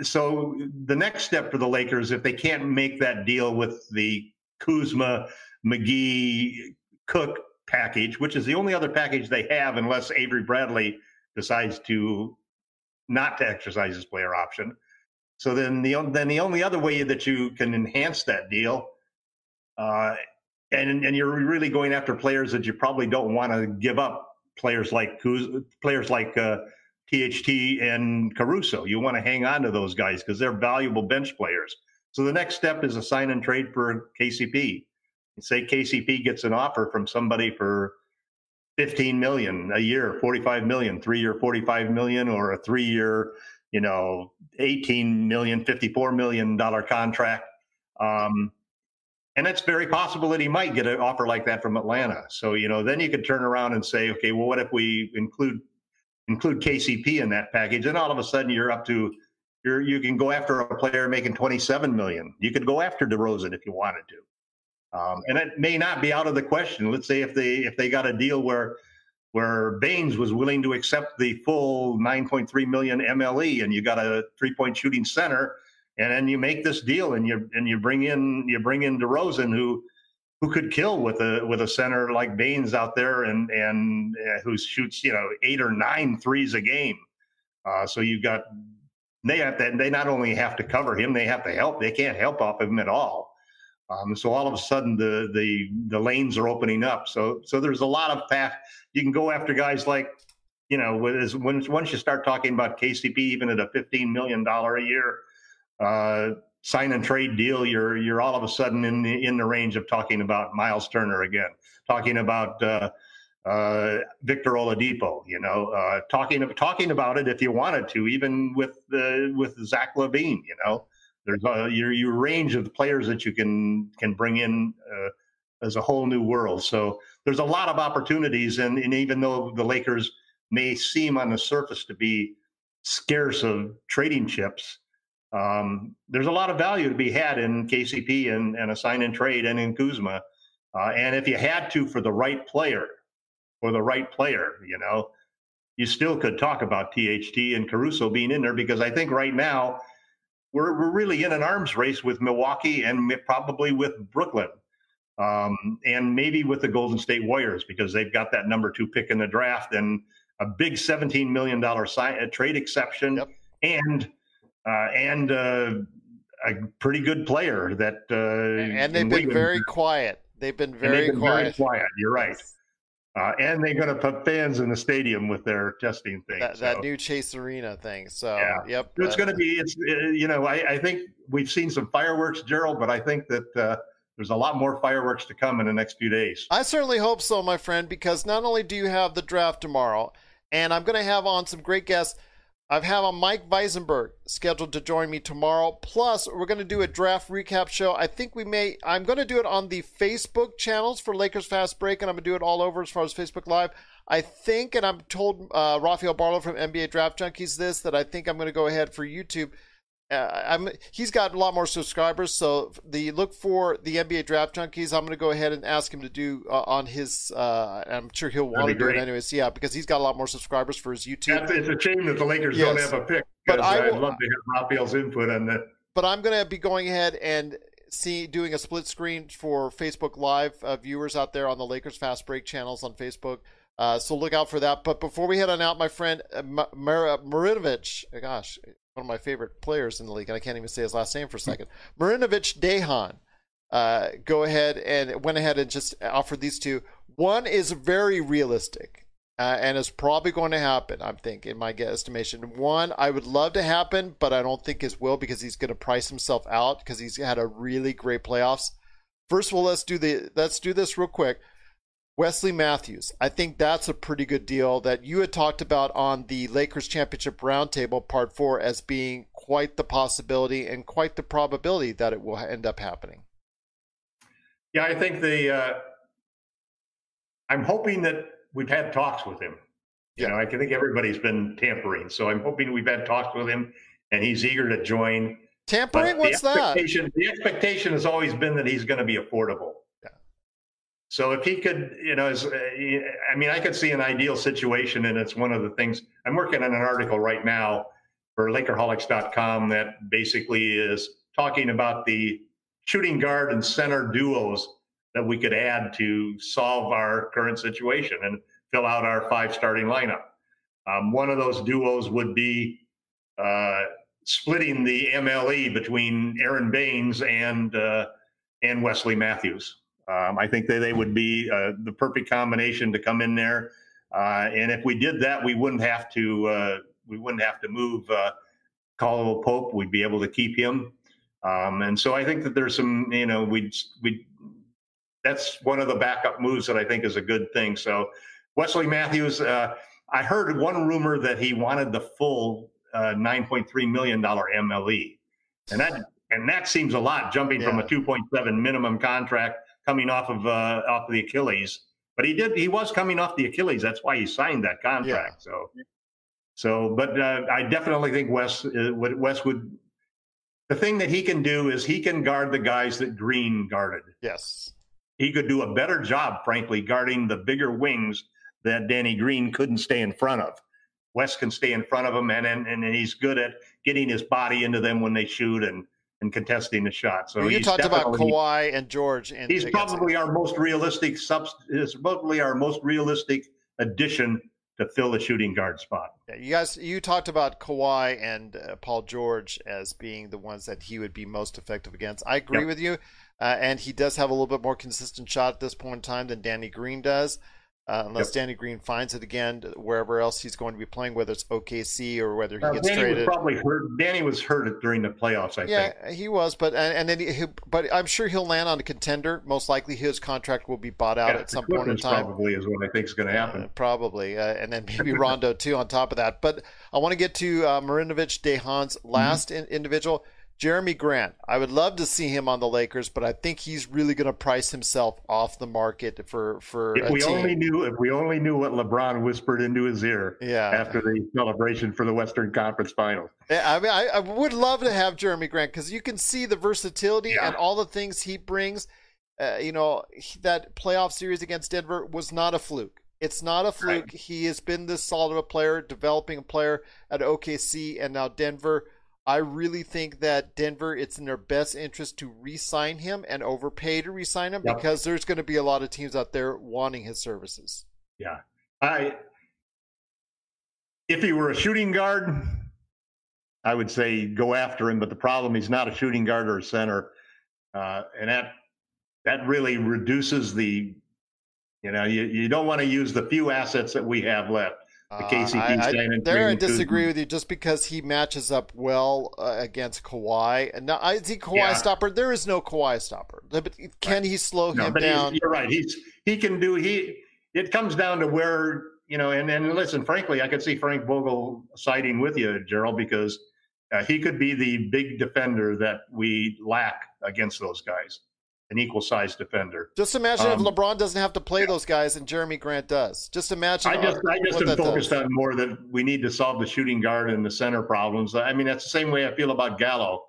so the next step for the Lakers, if they can't make that deal with the Kuzma, McGee Cook package, which is the only other package they have unless Avery Bradley decides to not to exercise his player option. So then the then the only other way that you can enhance that deal, uh, and and you're really going after players that you probably don't want to give up. Players like players like uh, THT and Caruso. You want to hang on to those guys because they're valuable bench players. So the next step is a sign and trade for KCP say KCP gets an offer from somebody for 15 million a year, 45 million, three year 45 million, or a three year, you know, 18 million, 54 million dollar contract. Um, and it's very possible that he might get an offer like that from Atlanta. So, you know, then you could turn around and say, okay, well, what if we include include KCP in that package? And all of a sudden you're up to you're you can go after a player making 27 million. You could go after DeRozan if you wanted to. Um, and it may not be out of the question. Let's say if they if they got a deal where where Baynes was willing to accept the full 9.3 million MLE, and you got a three point shooting center, and then you make this deal, and you and you bring in you bring in DeRozan, who who could kill with a with a center like Baynes out there, and and uh, who shoots you know eight or nine threes a game. Uh, so you've got they have to they not only have to cover him, they have to help. They can't help off of him at all. Um, so all of a sudden the the the lanes are opening up. So so there's a lot of path. You can go after guys like, you know, when once you start talking about KCP, even at a 15 million dollar a year uh, sign and trade deal, you're you're all of a sudden in the in the range of talking about Miles Turner again, talking about. Uh, uh, Victor Oladipo, you know, uh, talking talking about it if you wanted to, even with the with Zach LaVine, you know, there's a your your range of players that you can can bring in uh, is a whole new world. So there's a lot of opportunities, and, and even though the Lakers may seem on the surface to be scarce of trading chips, um, there's a lot of value to be had in KCP and, and a sign and trade and in Kuzma. Uh, and if you had to for the right player, for the right player, you know, you still could talk about THT and Caruso being in there because I think right now we're, we're really in an arms race with Milwaukee and probably with Brooklyn um, and maybe with the Golden State Warriors because they've got that number two pick in the draft and a big $17 million sign, trade exception yep. and uh, and uh, a pretty good player that uh, and they've been very quiet. They've been very they've been quiet. Very quiet. You're right. Uh, and they're going to put fans in the stadium with their testing thing. That, so. that new Chase Arena thing. So, yeah. yep. It's going to be, it's, uh, you know, I, I, think we've seen some fireworks, Gerald, but I think that uh, there's a lot more fireworks to come in the next few days. I certainly hope so, my friend, because not only do you have the draft tomorrow, and I'm going to have on some great guests I've had on Mike Weisenberg scheduled to join me tomorrow. Plus, we're going to do a draft recap show. I think we may, I'm going to do it on the Facebook channels for Lakers Fast Break, and I'm going to do it all over as far as Facebook Live. I think, and I'm told uh, Rafael Barlow from NBA Draft Junkies this, that I think I'm going to go ahead for YouTube uh, I'm he's got a lot more subscribers, so the look for the NBA Draft Junkies. I'm going to go ahead and ask him to do uh, on his. Uh, I'm sure he'll want to do it anyways. Yeah, because he's got a lot more subscribers for his YouTube. it's a shame that the Lakers yes. don't have a pick. But I would love to have Raphael's input on that. But I'm going to be going ahead and see doing a split screen for Facebook Live uh, viewers out there on the Lakers Fast Break channels on Facebook. Uh, so look out for that. But before we head on out, my friend uh, Mar- Marinovich, gosh, one of my favorite players in the league, and I can't even say his last name for a second. Marinovich Dejan. Uh, go ahead and went ahead and just offered these two. One is very realistic uh, and is probably going to happen, I'm thinking, in my estimation. One, I would love to happen, but I don't think it will because he's going to price himself out because he's had a really great playoffs. First of all, let's do the let's do this real quick. Wesley Matthews. I think that's a pretty good deal that you had talked about on the Lakers Championship Roundtable Part 4 as being quite the possibility and quite the probability that it will end up happening. Yeah, I think the. Uh, I'm hoping that we've had talks with him. You know, I think everybody's been tampering. So I'm hoping we've had talks with him and he's eager to join. Tampering? What's that? The expectation has always been that he's going to be affordable. So if he could, you know, uh, I mean, I could see an ideal situation, and it's one of the things I'm working on an article right now for Lakerholics.com that basically is talking about the shooting guard and center duos that we could add to solve our current situation and fill out our five starting lineup. Um, one of those duos would be uh, splitting the MLE between Aron Baynes and uh, and Wesley Matthews. Um, I think that they would be uh, the perfect combination to come in there. Uh, and if we did that, we wouldn't have to uh, we wouldn't have to move uh, Caldwell Pope. We'd be able to keep him. Um, and so I think that there's some you know we we that's one of the backup moves that I think is a good thing. So Wesley Matthews, uh, I heard one rumor that he wanted the full uh, 9.3 million dollar MLE, and that and that seems a lot, jumping yeah. from a 2.7 minimum contract coming off of uh, off of the Achilles. But he did. He was coming off the Achilles. That's why he signed that contract. Yeah. So, so, but uh, I definitely think Wes uh, Wes would. The thing that he can do is he can guard the guys that Green guarded. Yes, he could do a better job, frankly, guarding the bigger wings that Danny Green couldn't stay in front of. Wes can stay in front of him, and and, and he's good at getting his body into them when they shoot and and contesting the shot. So you talked about Kawhi and George. And he's probably our most realistic subs. Is probably our most realistic addition to fill the shooting guard spot. Yeah, you guys, you talked about Kawhi and uh, Paul George as being the ones that he would be most effective against. I agree yep. with you, uh, and he does have a little bit more consistent shot at this point in time than Danny Green does uh, unless yep. Danny Green finds it again wherever else he's going to be playing, whether it's OKC or whether he uh, gets Danny traded. Was probably hurt. Danny was hurt during the playoffs. I yeah, think. he was, but and, and then he, but I'm sure he'll land on a contender. Most likely, his contract will be bought out yeah, at some point in time. Probably is what I think is going to happen. Uh, probably, uh, and then maybe Rondo too on top of that. But I want to get to uh, Marinovich Dejan's mm-hmm. last mm-hmm. in, individual. Jerami Grant. I would love to see him on the Lakers, but I think he's really going to price himself off the market for for. If we team. only knew, if we only knew what LeBron whispered into his ear Yeah. after the celebration for the Western Conference Finals. I mean, I, I would love to have Jerami Grant because you can see the versatility Yeah. and all the things he brings. Uh, you know, that playoff series against Denver was not a fluke. It's not a fluke. He has been this solid of a player, developing a player at OKC and now Denver. I really think that Denver, it's in their best interest to re-sign him and overpay to re-sign him Yep. because there's going to be a lot of teams out there wanting his services. Yeah. I if he were a shooting guard, I would say go after him. But the problem, he's not a shooting guard or a center, uh, and that that really reduces the. You know, you, you don't want to use the few assets that we have left. The Uh, KCP I, I, there, I disagree Kuzma. with you just because he matches up well uh, against Kawhi. And now, is he Kawhi Yeah. stopper? There is no Kawhi stopper. But can he slow No, him down? you're right. He's he can do he. It comes down to where you know, and and listen, frankly, I could see Frank Vogel siding with you, Gerald, because uh, he could be the big defender that we lack against those guys, an equal sized defender. Just imagine if Um, LeBron doesn't have to play those guys and Jerami Grant does. Just imagine. I just I just am that does. focused on more that we need to solve the shooting guard and the center problems. I mean, that's the same way I feel about Gallo.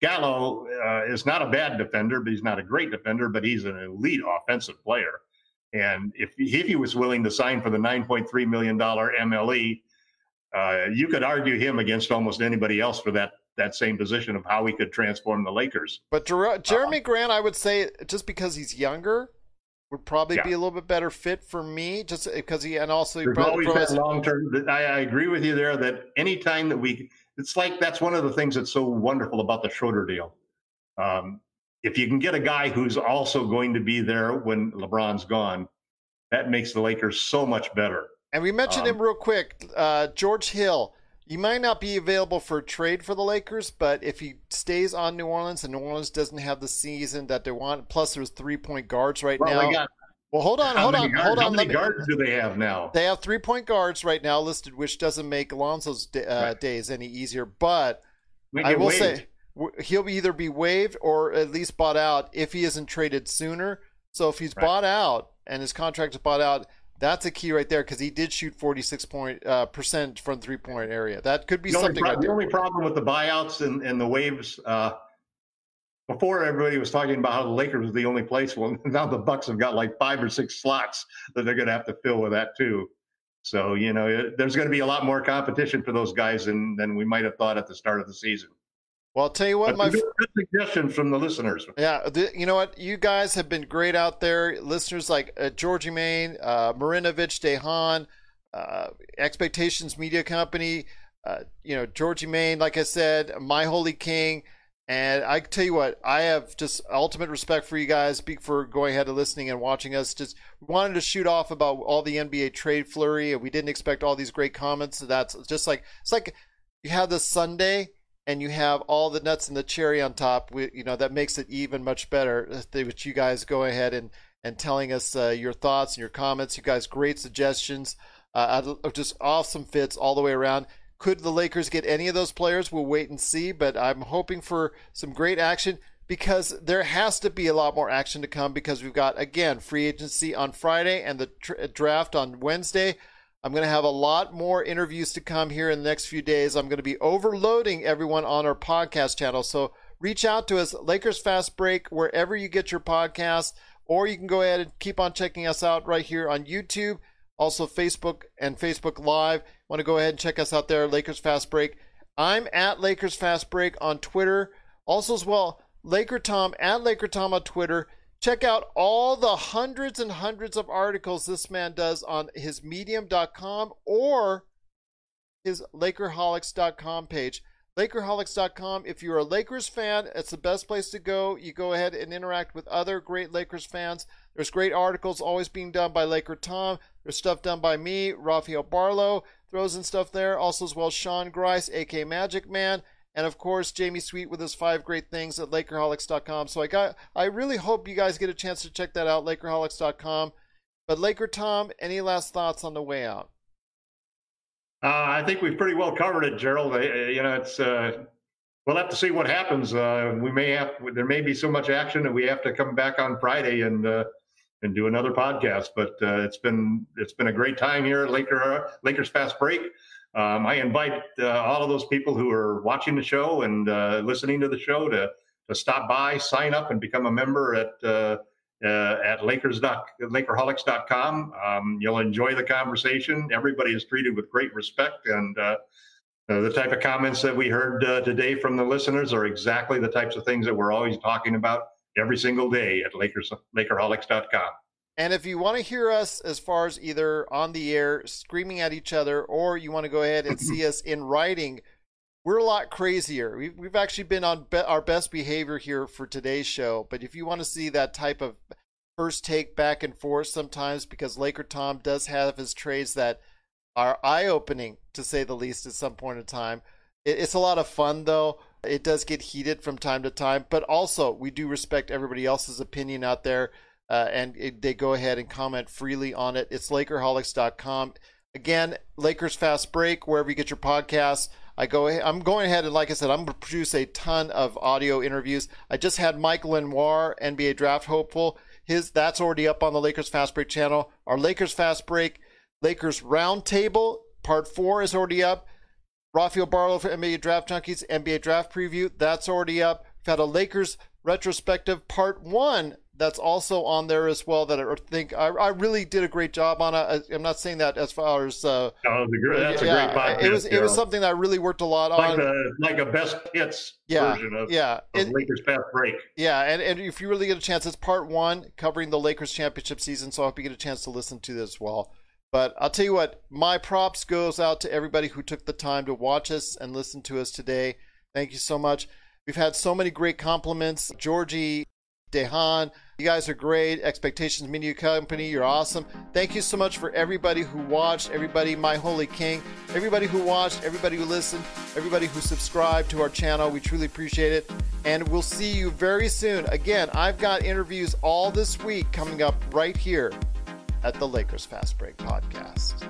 Gallo uh, is not a bad defender, but he's not a great defender, but he's an elite offensive player. And if if he was willing to sign for the 9.3 million dollar MLE, uh, you could argue him against almost anybody else for that that same position of how he could transform the Lakers. But Jer- Jerami Grant, I would say, just because he's younger, would probably Yeah. be a little bit better fit for me. Just because he and also he There's brought- always that long term. I, I agree with you there. That anytime that we, it's like that's one of the things that's so wonderful about the Schroeder deal. Um, if you can get a guy who's also going to be there when LeBron's gone, that makes the Lakers so much better. And we mentioned Um, him real quick. Uh, George Hill. He might not be available for trade for the Lakers, but if he stays on New Orleans and New Orleans doesn't have the season that they want, plus there's three point guards right Well, now. got well, hold on, hold on, guards, hold How on. many let me- guards do they have now? They have three point guards right now listed, which doesn't make Alonzo's uh, Right. days any easier. But I will waived. say he'll either be waived or at least bought out if he isn't traded sooner. So if he's Right. bought out and his contract is bought out, that's a key right there because he did shoot 46 point uh, percent from three point area. That could be the only, something pro- the only problem with the buyouts and, and the waves uh, before everybody was talking about how the Lakers was the only place. Well, now the Bucks have got like five or six slots that they're going to have to fill with that too. So you know, it, there's going to be a lot more competition for those guys than than we might have thought at the start of the season. Well, I'll tell you what, my suggestions from the listeners. Yeah, the, you know what? You guys have been great out there. Listeners like uh, Georgie Main, uh, Marinovich, Dehan, uh, Expectations Media Company, uh, you know, Georgie Main, like I said, My Holy King. And I tell you what, I have just ultimate respect for you guys for going ahead and listening and watching us. Just wanted to shoot off about all the NBA trade flurry, and we didn't expect all these great comments. That's just like it's like you have this Sunday and you have all the nuts and the cherry on top. We, you know that makes it even much better. uh, Which you guys go ahead and and telling us uh, your thoughts and your comments. You guys, great suggestions. Uh, I'd- just awesome fits all the way around. Could the Lakers get any of those players? We'll wait and see. But I'm hoping for some great action because there has to be a lot more action to come because we've got again free agency on Friday and the tr- draft on Wednesday. I'm going to have a lot more interviews to come here in the next few days. I'm going to be overloading everyone on our podcast channel. So reach out to us, Lakers Fast Break, wherever you get your podcasts, or you can go ahead and keep on checking us out right here on YouTube, also Facebook and Facebook Live. Want to go ahead and check us out there, Lakers Fast Break. I'm at Lakers Fast Break on Twitter. Also, as well, Laker Tom at Laker Tom on Twitter. Check out all the hundreds and hundreds of articles this man does on his medium.com or his Lakerholics.com page. Lakerholics.com. If you're a Lakers fan, it's the best place to go. You go ahead and interact with other great Lakers fans. There's great articles always being done by Laker Tom. There's stuff done by me, Rafael Barlow throws in stuff there. Also, as well, Sean Grice, AK Magic Man, and of course Jamie Sweet with his five great things at Lakerholics.com. So I got, I really hope you guys get a chance to check that out, Lakerholics.com. But Laker Tom, any last thoughts on the way out? Uh, I think we've pretty well covered it, Gerald. Uh, you know, it's uh, we'll have to see what happens. Uh, we may have there may be so much action that we have to come back on Friday and uh, and do another podcast. But uh, it's been it's been a great time here at Laker Lakers Fast Break. Um, I invite uh, all of those people who are watching the show and uh, listening to the show to to stop by, sign up, and become a member at uh, at Lakers Lakerholics.com. Um, you'll enjoy the conversation. Everybody is treated with great respect and uh, the type of comments that we heard uh, today from the listeners are exactly the types of things that we're always talking about every single day at Lakers, Lakerholics.com. And if you want to hear us as far as either on the air screaming at each other, or you want to go ahead and see us in writing, we're a lot crazier. We've, we've actually been on be- our best behavior here for today's show. But if you want to see that type of first take back and forth sometimes, because Laker Tom does have his trades that are eye opening to say the least at some point in time. It's a lot of fun though. It does get heated from time to time, but also we do respect everybody else's opinion out there, uh, and it, they go ahead and comment freely on it. It's Lakerholics.com. Again, Lakers Fast Break, wherever you get your podcasts. I go. I'm going ahead and, like I said, I'm going to produce a ton of audio interviews. I just had Mike Lenoir, NBA draft hopeful. His that's already up on the Lakers Fast Break channel. Our Lakers Fast Break Lakers Roundtable, part four is already up. Rafael Barlow for NBA Draft Junkies, NBA Draft Preview, that's already up. We've had a Lakers retrospective part one that's also on there as well. That I think I, I really did a great job on it. I'm not saying that as far as uh, oh, that's yeah, a great podcast. It was it was something that I really worked a lot like on, the, like a best hits yeah, version of yeah, of it, Lakers fast break. Yeah, and, and if you really get a chance, it's part one covering the Lakers championship season. So I hope you get a chance to listen to this as well. But I'll tell you what, my props goes out to everybody who took the time to watch us and listen to us today. Thank you so much. We've had so many great compliments. Georgie, Dehan, you guys are great. Expectations Media Company, you're awesome. Thank you so much for everybody who watched, everybody, my holy king, everybody who watched, everybody who listened, everybody who subscribed to our channel. We truly appreciate it. And we'll see you very soon. Again, I've got interviews all this week coming up right here at the Lakers Fast Break podcast.